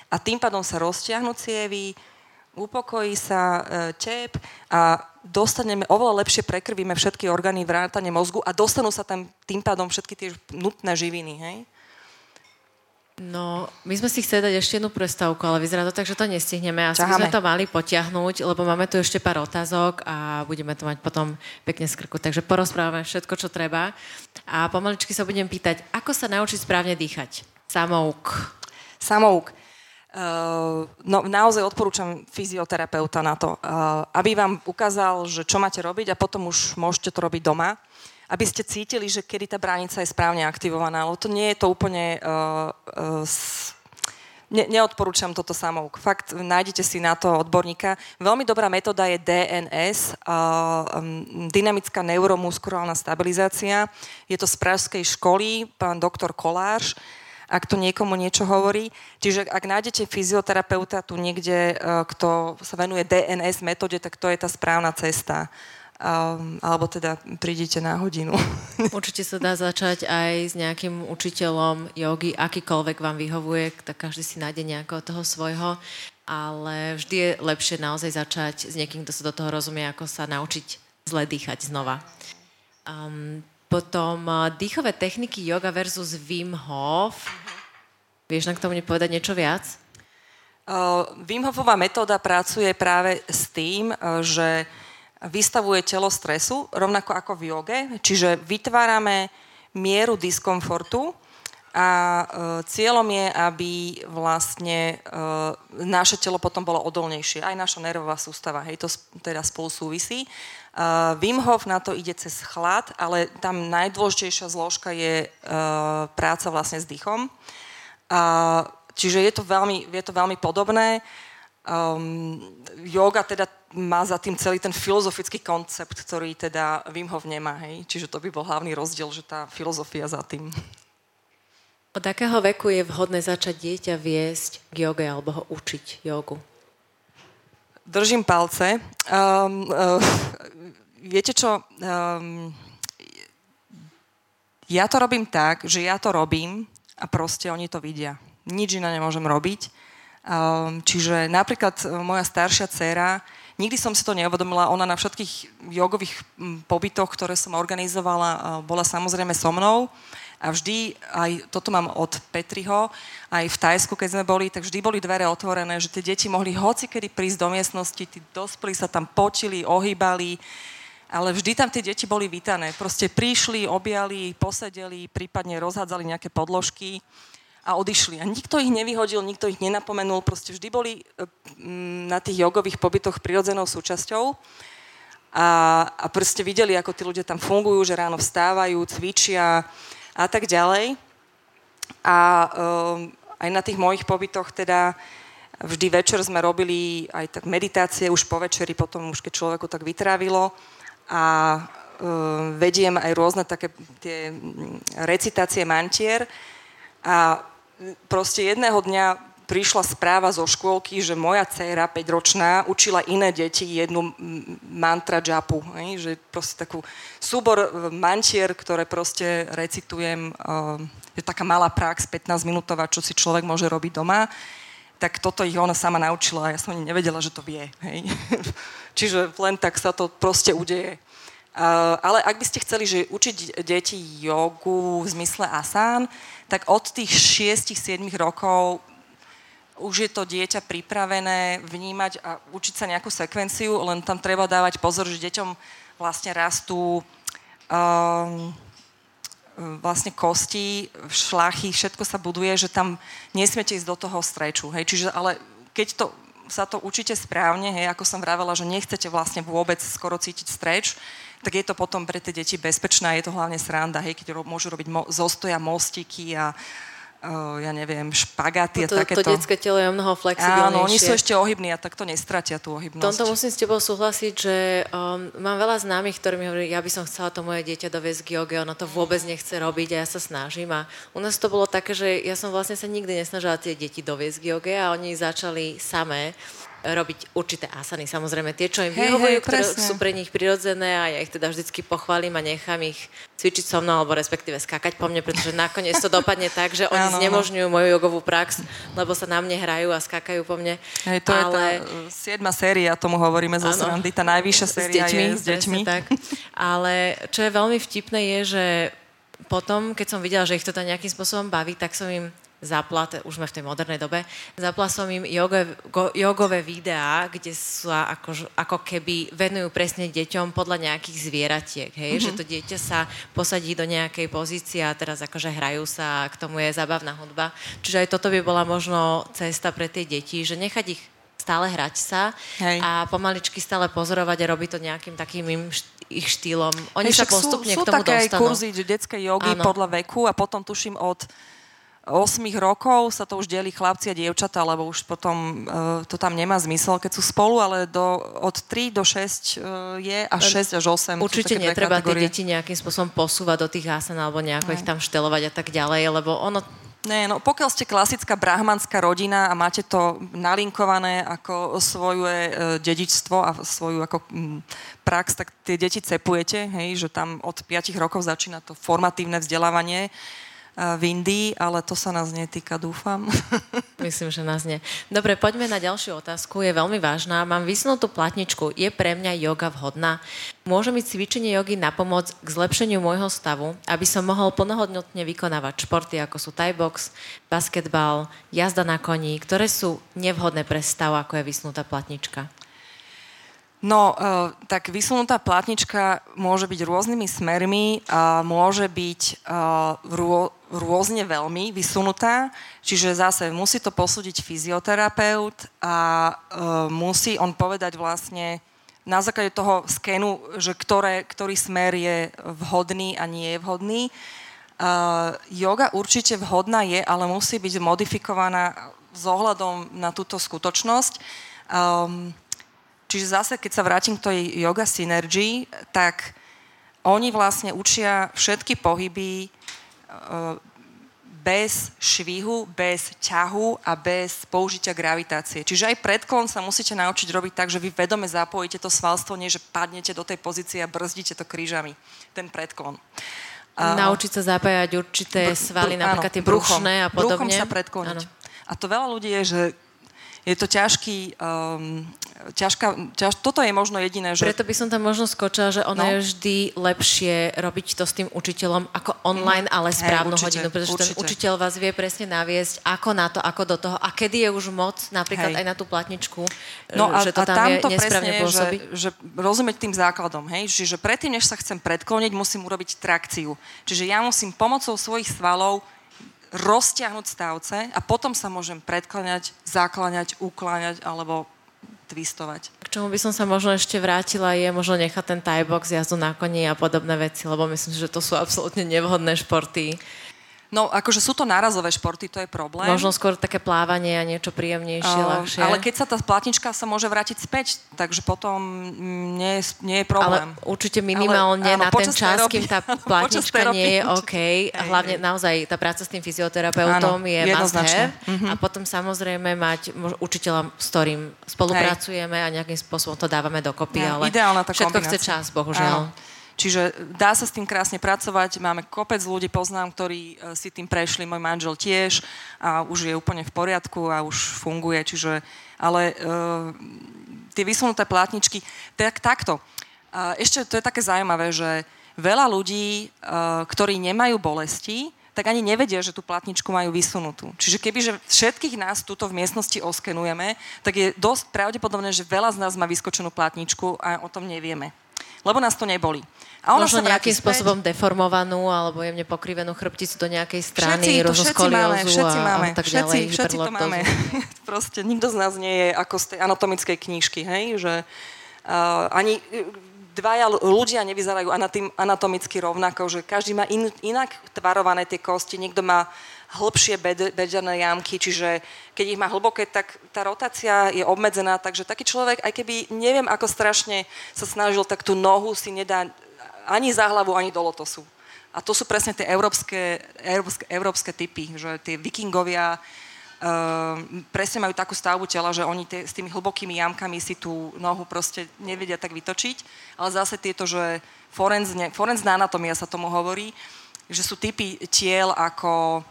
a tým pádom sa roztiahnu cievy, upokojí sa e, tep a dostaneme, oveľa lepšie prekrvíme všetky orgány vrátane mozgu a dostanú sa tam tým pádom všetky tie nutné živiny, hej? No, my sme si chceli dať ešte jednu prestávku, ale vyzerá to tak, že to nestihneme. Asi by sme to mali potiahnuť, lebo máme tu ešte pár otázok a budeme to mať potom pekne z krku. Takže porozprávame všetko, čo treba. A pomaličky sa budem pýtať, ako sa naučiť správne dýchať? Samouk. Samouk. Uh, no, naozaj odporúčam fyzioterapeuta na to, uh, aby vám ukázal, že čo máte robiť a potom už môžete to robiť doma, aby ste cítili, že kedy tá bránica je správne aktivovaná, ale to nie je to úplne... Uh, uh, ne, neodporúčam toto samouk. Fakt, nájdete si na to odborníka. Veľmi dobrá metóda je DNS, uh, um, dynamická neuromuskulálna stabilizácia. Je to z pražskej školy, pán doktor Kolář ak to niekomu niečo hovorí. Čiže ak nájdete fyzioterapeuta tu niekde, e, kto sa venuje DNS metóde, tak to je tá správna cesta. Um, alebo teda prídite na hodinu. [laughs] Určite sa dá začať aj s nejakým učiteľom jogy, akýkoľvek vám vyhovuje, tak každý si nájde nejakého toho svojho, ale vždy je lepšie naozaj začať s niekým, kto sa do toho rozumie, ako sa naučiť zle dýchať znova. Um, potom uh, dýchové techniky yoga versus Wim Hof. Vieš nám k tomu povedať niečo viac? Uh, Wim Hofová metóda pracuje práve s tým, uh, že vystavuje telo stresu, rovnako ako v joge, čiže vytvárame mieru diskomfortu a uh, cieľom je, aby vlastne uh, naše telo potom bolo odolnejšie, aj naša nervová sústava, hej, to teda spolu súvisí. Uh, Wim Hof na to ide cez chlad, ale tam najdôležitejšia zložka je uh, práca vlastne s dýchom. Uh, čiže je to veľmi, je to veľmi podobné. Um, teda má za tým celý ten filozofický koncept, ktorý teda Wim Hof nemá, hej? Čiže to by bol hlavný rozdiel, že tá filozofia za tým. Od akého veku je vhodné začať dieťa viesť k joge alebo ho učiť jogu? Držím palce. Um, uh, viete čo? Um, ja to robím tak, že ja to robím a proste oni to vidia. Nič iné nemôžem robiť. Um, čiže napríklad e, moja staršia dcéra, nikdy som si to neuvedomila, ona na všetkých jogových pobytoch, ktoré som organizovala, e, bola samozrejme so mnou. A vždy, aj toto mám od Petriho, aj v Tajsku, keď sme boli, tak vždy boli dvere otvorené, že tie deti mohli hoci kedy prísť do miestnosti, tí dospelí sa tam počili, ohýbali, ale vždy tam tie deti boli vítané. Proste prišli, objali, posedeli, prípadne rozhádzali nejaké podložky a odišli. A nikto ich nevyhodil, nikto ich nenapomenul, proste vždy boli e, na tých jogových pobytoch prirodzenou súčasťou. A, a proste videli, ako tí ľudia tam fungujú, že ráno vstávajú, cvičia a tak ďalej. A um, aj na tých mojich pobytoch teda vždy večer sme robili aj tak meditácie, už po večeri, potom už keď človeku tak vytrávilo. A um, vediem aj rôzne také tie recitácie mantier. A proste jedného dňa prišla správa zo škôlky, že moja dcéra, 5-ročná, učila iné deti jednu mantra džapu. Že proste takú súbor e, mantier, ktoré proste recitujem. E, je taká malá prax, 15-minútová, čo si človek môže robiť doma. Tak toto ich ona sama naučila a ja som ani nevedela, že to vie. Hej. [laughs] Čiže len tak sa to proste udeje. Uh, ale ak by ste chceli že učiť deti jogu v zmysle asán, tak od tých 6-7 rokov už je to dieťa pripravené vnímať a učiť sa nejakú sekvenciu, len tam treba dávať pozor, že deťom vlastne rastú um, vlastne kosti, šlachy, všetko sa buduje, že tam nesmiete ísť do toho streču. Hej. Čiže ale keď to, sa to učíte správne, hej, ako som vravela, že nechcete vlastne vôbec skoro cítiť streč, tak je to potom pre tie deti bezpečné, je to hlavne sranda, hej, keď ro- môžu robiť mo- zostoja, mostiky a uh, ja neviem, špagaty no to, a takéto. To detské telo je mnoho flexibilnejšie. Áno, oni sú ešte ohybní a tak to nestratia tú ohybnosť. Tomto musím s tebou súhlasiť, že um, mám veľa známych, ktorí mi hovorí, ja by som chcela to moje dieťa doviesť k joge, ono to vôbec nechce robiť a ja sa snažím. A u nás to bolo také, že ja som vlastne sa nikdy nesnažila tie deti doviesť k joge a oni začali samé robiť určité asany, samozrejme tie, čo im hey, vyhovujú, hey, ktoré sú pre nich prirodzené a ja ich teda vždycky pochválim a nechám ich cvičiť so mnou alebo respektíve skakať po mne, pretože nakoniec to dopadne tak, že oni znemožňujú moju jogovú prax, lebo sa na mne hrajú a skakajú po mne. Hej, to ale... je tá siedma séria, tomu hovoríme zo srandy, tá najvyššia séria s deťmi, je s deťmi. Tak. Ale čo je veľmi vtipné je, že potom, keď som videla, že ich to tam nejakým spôsobom baví, tak som im zapla, už sme v tej modernej dobe, zapla som im jogové, jogové videá, kde sa ako, ako keby venujú presne deťom podľa nejakých zvieratiek, hej? Mm-hmm. že to dieťa sa posadí do nejakej pozície a teraz akože hrajú sa a k tomu je zábavná hudba. Čiže aj toto by bola možno cesta pre tie deti, že nechať ich stále hrať sa Hej. a pomaličky stále pozorovať a robiť to nejakým takým im ich štýlom. Oni Hej, sa postupne sú, sú k tomu také dostanú. kurzy detskej jogy podľa veku a potom tuším od 8 rokov sa to už delí chlapci a dievčatá, lebo už potom uh, to tam nemá zmysel, keď sú spolu, ale do, od 3 do 6 uh, e, je a 6 až 8. Určite netreba tie deti nejakým spôsobom posúvať do tých hasen alebo nejako ich tam štelovať a tak ďalej, lebo ono Nie, no pokiaľ ste klasická brahmanská rodina a máte to nalinkované ako svoje e, dedičstvo a svoju ako prax, tak tie deti cepujete, hej, že tam od 5 rokov začína to formatívne vzdelávanie v Indii, ale to sa nás netýka, dúfam. [laughs] Myslím, že nás nie. Dobre, poďme na ďalšiu otázku. Je veľmi vážna. Mám vysnutú platničku. Je pre mňa yoga vhodná? Môže mi cvičenie jogy na pomoc k zlepšeniu môjho stavu, aby som mohol plnohodnotne vykonávať športy, ako sú thai box, basketbal, jazda na koní, ktoré sú nevhodné pre stav, ako je vysnutá platnička? No, uh, tak vysunutá platnička môže byť rôznymi smermi a môže byť rô, rôzne veľmi vysunutá, čiže zase musí to posúdiť fyzioterapeut a uh, musí on povedať vlastne na základe toho skenu, že ktoré, ktorý smer je vhodný a nie je vhodný. Uh, yoga určite vhodná je, ale musí byť modifikovaná s ohľadom na túto skutočnosť Um, čiže zase, keď sa vrátim k tej yoga synergy, tak oni vlastne učia všetky pohyby bez švihu, bez ťahu a bez použitia gravitácie. Čiže aj predklon sa musíte naučiť robiť tak, že vy vedome zapojíte to svalstvo, nie že padnete do tej pozície a brzdíte to krížami, ten predklon. Naučiť sa zapájať určité svaly, napríklad tie brušné a podobne. Bruchom sa predkloniť. Áno. A to veľa ľudí je, že je to ťažký, um, ťažká, ťaž, toto je možno jediné, že... Preto by som tam možno skočila, že ono no. je vždy lepšie robiť to s tým učiteľom ako online, mm. ale správnu hey, určite, hodinu, pretože určite. ten učiteľ vás vie presne naviesť, ako na to, ako do toho a kedy je už moc, napríklad hej. aj na tú platničku, no a, že to tam, a tam je to nesprávne presne, pôsobí. Že, že rozumieť tým základom, hej, čiže predtým, než sa chcem predkloniť, musím urobiť trakciu. Čiže ja musím pomocou svojich svalov roztiahnuť stavce a potom sa môžem predkláňať, zakláňať, ukláňať alebo twistovať. K čomu by som sa možno ešte vrátila je možno nechať ten tie box, jazdu na koni a podobné veci, lebo myslím, že to sú absolútne nevhodné športy. No, akože sú to nárazové športy, to je problém. Možno skôr také plávanie a niečo príjemnejšie, uh, ľahšie. Ale keď sa tá platnička sa môže vrátiť späť, takže potom nie, nie je problém. Ale určite minimálne ale, áno, na ten čas, kým tá [laughs] platnička nie je OK. A hlavne naozaj tá práca s tým fyzioterapeutom áno, je must have. Mm-hmm. A potom samozrejme mať učiteľa, s ktorým spolupracujeme Hej. a nejakým spôsobom to dávame dokopy. Ja, ale ideálna tá všetko kombinácia. chce čas, bohužiaľ. Áno. Čiže dá sa s tým krásne pracovať. Máme kopec ľudí, poznám, ktorí e, si tým prešli, môj manžel tiež a už je úplne v poriadku a už funguje. Čiže, ale uh, tie vysunuté plátničky, tak takto. Uh, ešte to je také zaujímavé, že veľa ľudí, uh, ktorí nemajú bolesti, tak ani nevedia, že tú platničku majú vysunutú. Čiže keby že všetkých nás tuto v miestnosti oskenujeme, tak je dosť pravdepodobné, že veľa z nás má vyskočenú platničku a o tom nevieme lebo nás to neboli. A ono Možno sa nejakým späť. spôsobom deformovanú alebo jemne pokrivenú chrbticu do nejakej strany, všetci, všetci máme, všetci máme, a tak všetci, ďalej, všetci to máme. [laughs] Proste nikto z nás nie je ako z tej anatomickej knižky, hej, že uh, ani dvaja ľudia nevyzerajú anatomicky rovnako, že každý má in, inak tvarované tie kosti, niekto má hĺbšie bedžené jamky, čiže keď ich má hlboké, tak tá rotácia je obmedzená, takže taký človek, aj keby neviem ako strašne sa snažil, tak tú nohu si nedá ani za hlavu, ani do lotosu. A to sú presne tie európske, európske, európske typy, že tie vikingovia uh, presne majú takú stavbu tela, že oni tie, s tými hlbokými jamkami si tú nohu proste nevedia tak vytočiť, ale zase tieto, že forenzne, forenzná anatomia sa tomu hovorí, že sú typy tiel ako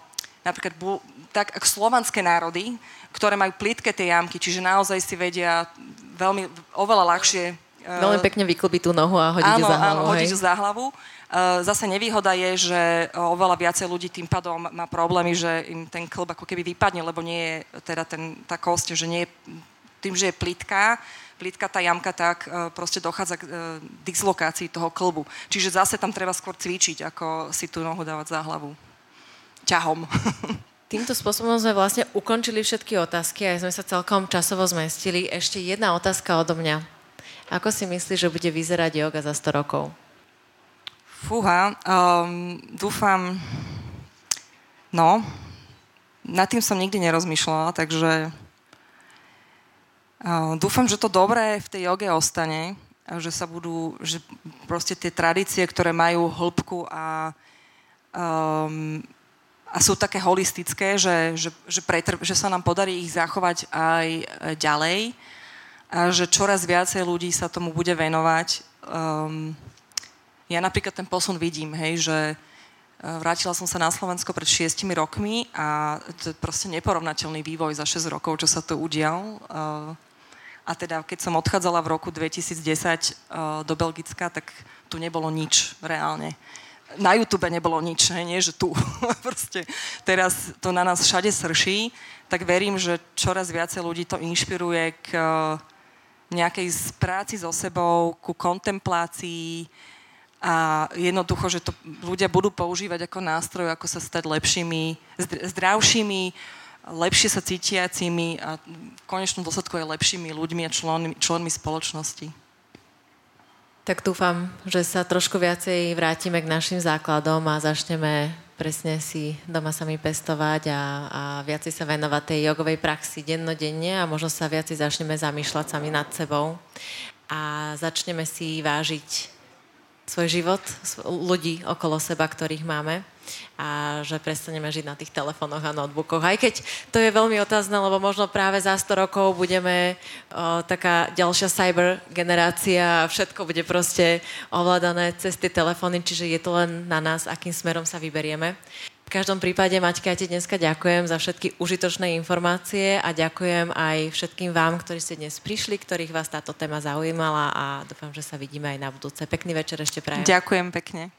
napríklad tak ako slovanské národy, ktoré majú plítke tie jamky, čiže naozaj si vedia veľmi, oveľa ľahšie Veľmi pekne vyklbiť tú nohu a áno, ju za hlavu. Áno, ju za hlavu. Uh, zase nevýhoda je, že oveľa viacej ľudí tým pádom má problémy, že im ten klb ako keby vypadne, lebo nie je teda ten, tá kosť, že nie je, tým, že je plitká, plítka tá jamka, tak proste dochádza k dislokácii toho klbu. Čiže zase tam treba skôr cvičiť, ako si tú nohu dávať za hlavu ťahom. [laughs] Týmto spôsobom sme vlastne ukončili všetky otázky a sme sa celkom časovo zmestili. Ešte jedna otázka odo mňa. Ako si myslíš, že bude vyzerať yoga za 100 rokov? Fúha, um, dúfam... No, nad tým som nikdy nerozmýšľala, takže uh, dúfam, že to dobré v tej joge ostane, že sa budú, že proste tie tradície, ktoré majú hĺbku a um, a sú také holistické, že, že, že, pretr- že sa nám podarí ich zachovať aj e, ďalej a že čoraz viacej ľudí sa tomu bude venovať. Um, ja napríklad ten posun vidím, hej, že e, vrátila som sa na Slovensko pred šiestimi rokmi a to je proste neporovnateľný vývoj za 6 rokov, čo sa to udial. Uh, a teda keď som odchádzala v roku 2010 uh, do Belgicka, tak tu nebolo nič reálne na YouTube nebolo nič, nie, že tu. [laughs] Proste teraz to na nás všade srší, tak verím, že čoraz viacej ľudí to inšpiruje k eh, nejakej práci so sebou, ku kontemplácii a jednoducho, že to ľudia budú používať ako nástroj, ako sa stať lepšími, zdravšími, lepšie sa cítiacimi a v konečnom dôsledku aj lepšími ľuďmi a členmi, členmi spoločnosti. Tak dúfam, že sa trošku viacej vrátime k našim základom a začneme presne si doma sami pestovať a, a viacej sa venovať tej jogovej praxi dennodenne a možno sa viacej začneme zamýšľať sami nad sebou. A začneme si vážiť svoj život, ľudí okolo seba, ktorých máme a že prestaneme žiť na tých telefónoch a notebookoch. Aj keď to je veľmi otázne, lebo možno práve za 100 rokov budeme o, taká ďalšia cyber generácia a všetko bude proste ovládané cez tie telefóny, čiže je to len na nás, akým smerom sa vyberieme. V každom prípade, Maťka, ja ti dneska ďakujem za všetky užitočné informácie a ďakujem aj všetkým vám, ktorí ste dnes prišli, ktorých vás táto téma zaujímala a dúfam, že sa vidíme aj na budúce. Pekný večer ešte prajem. Ďakujem pekne.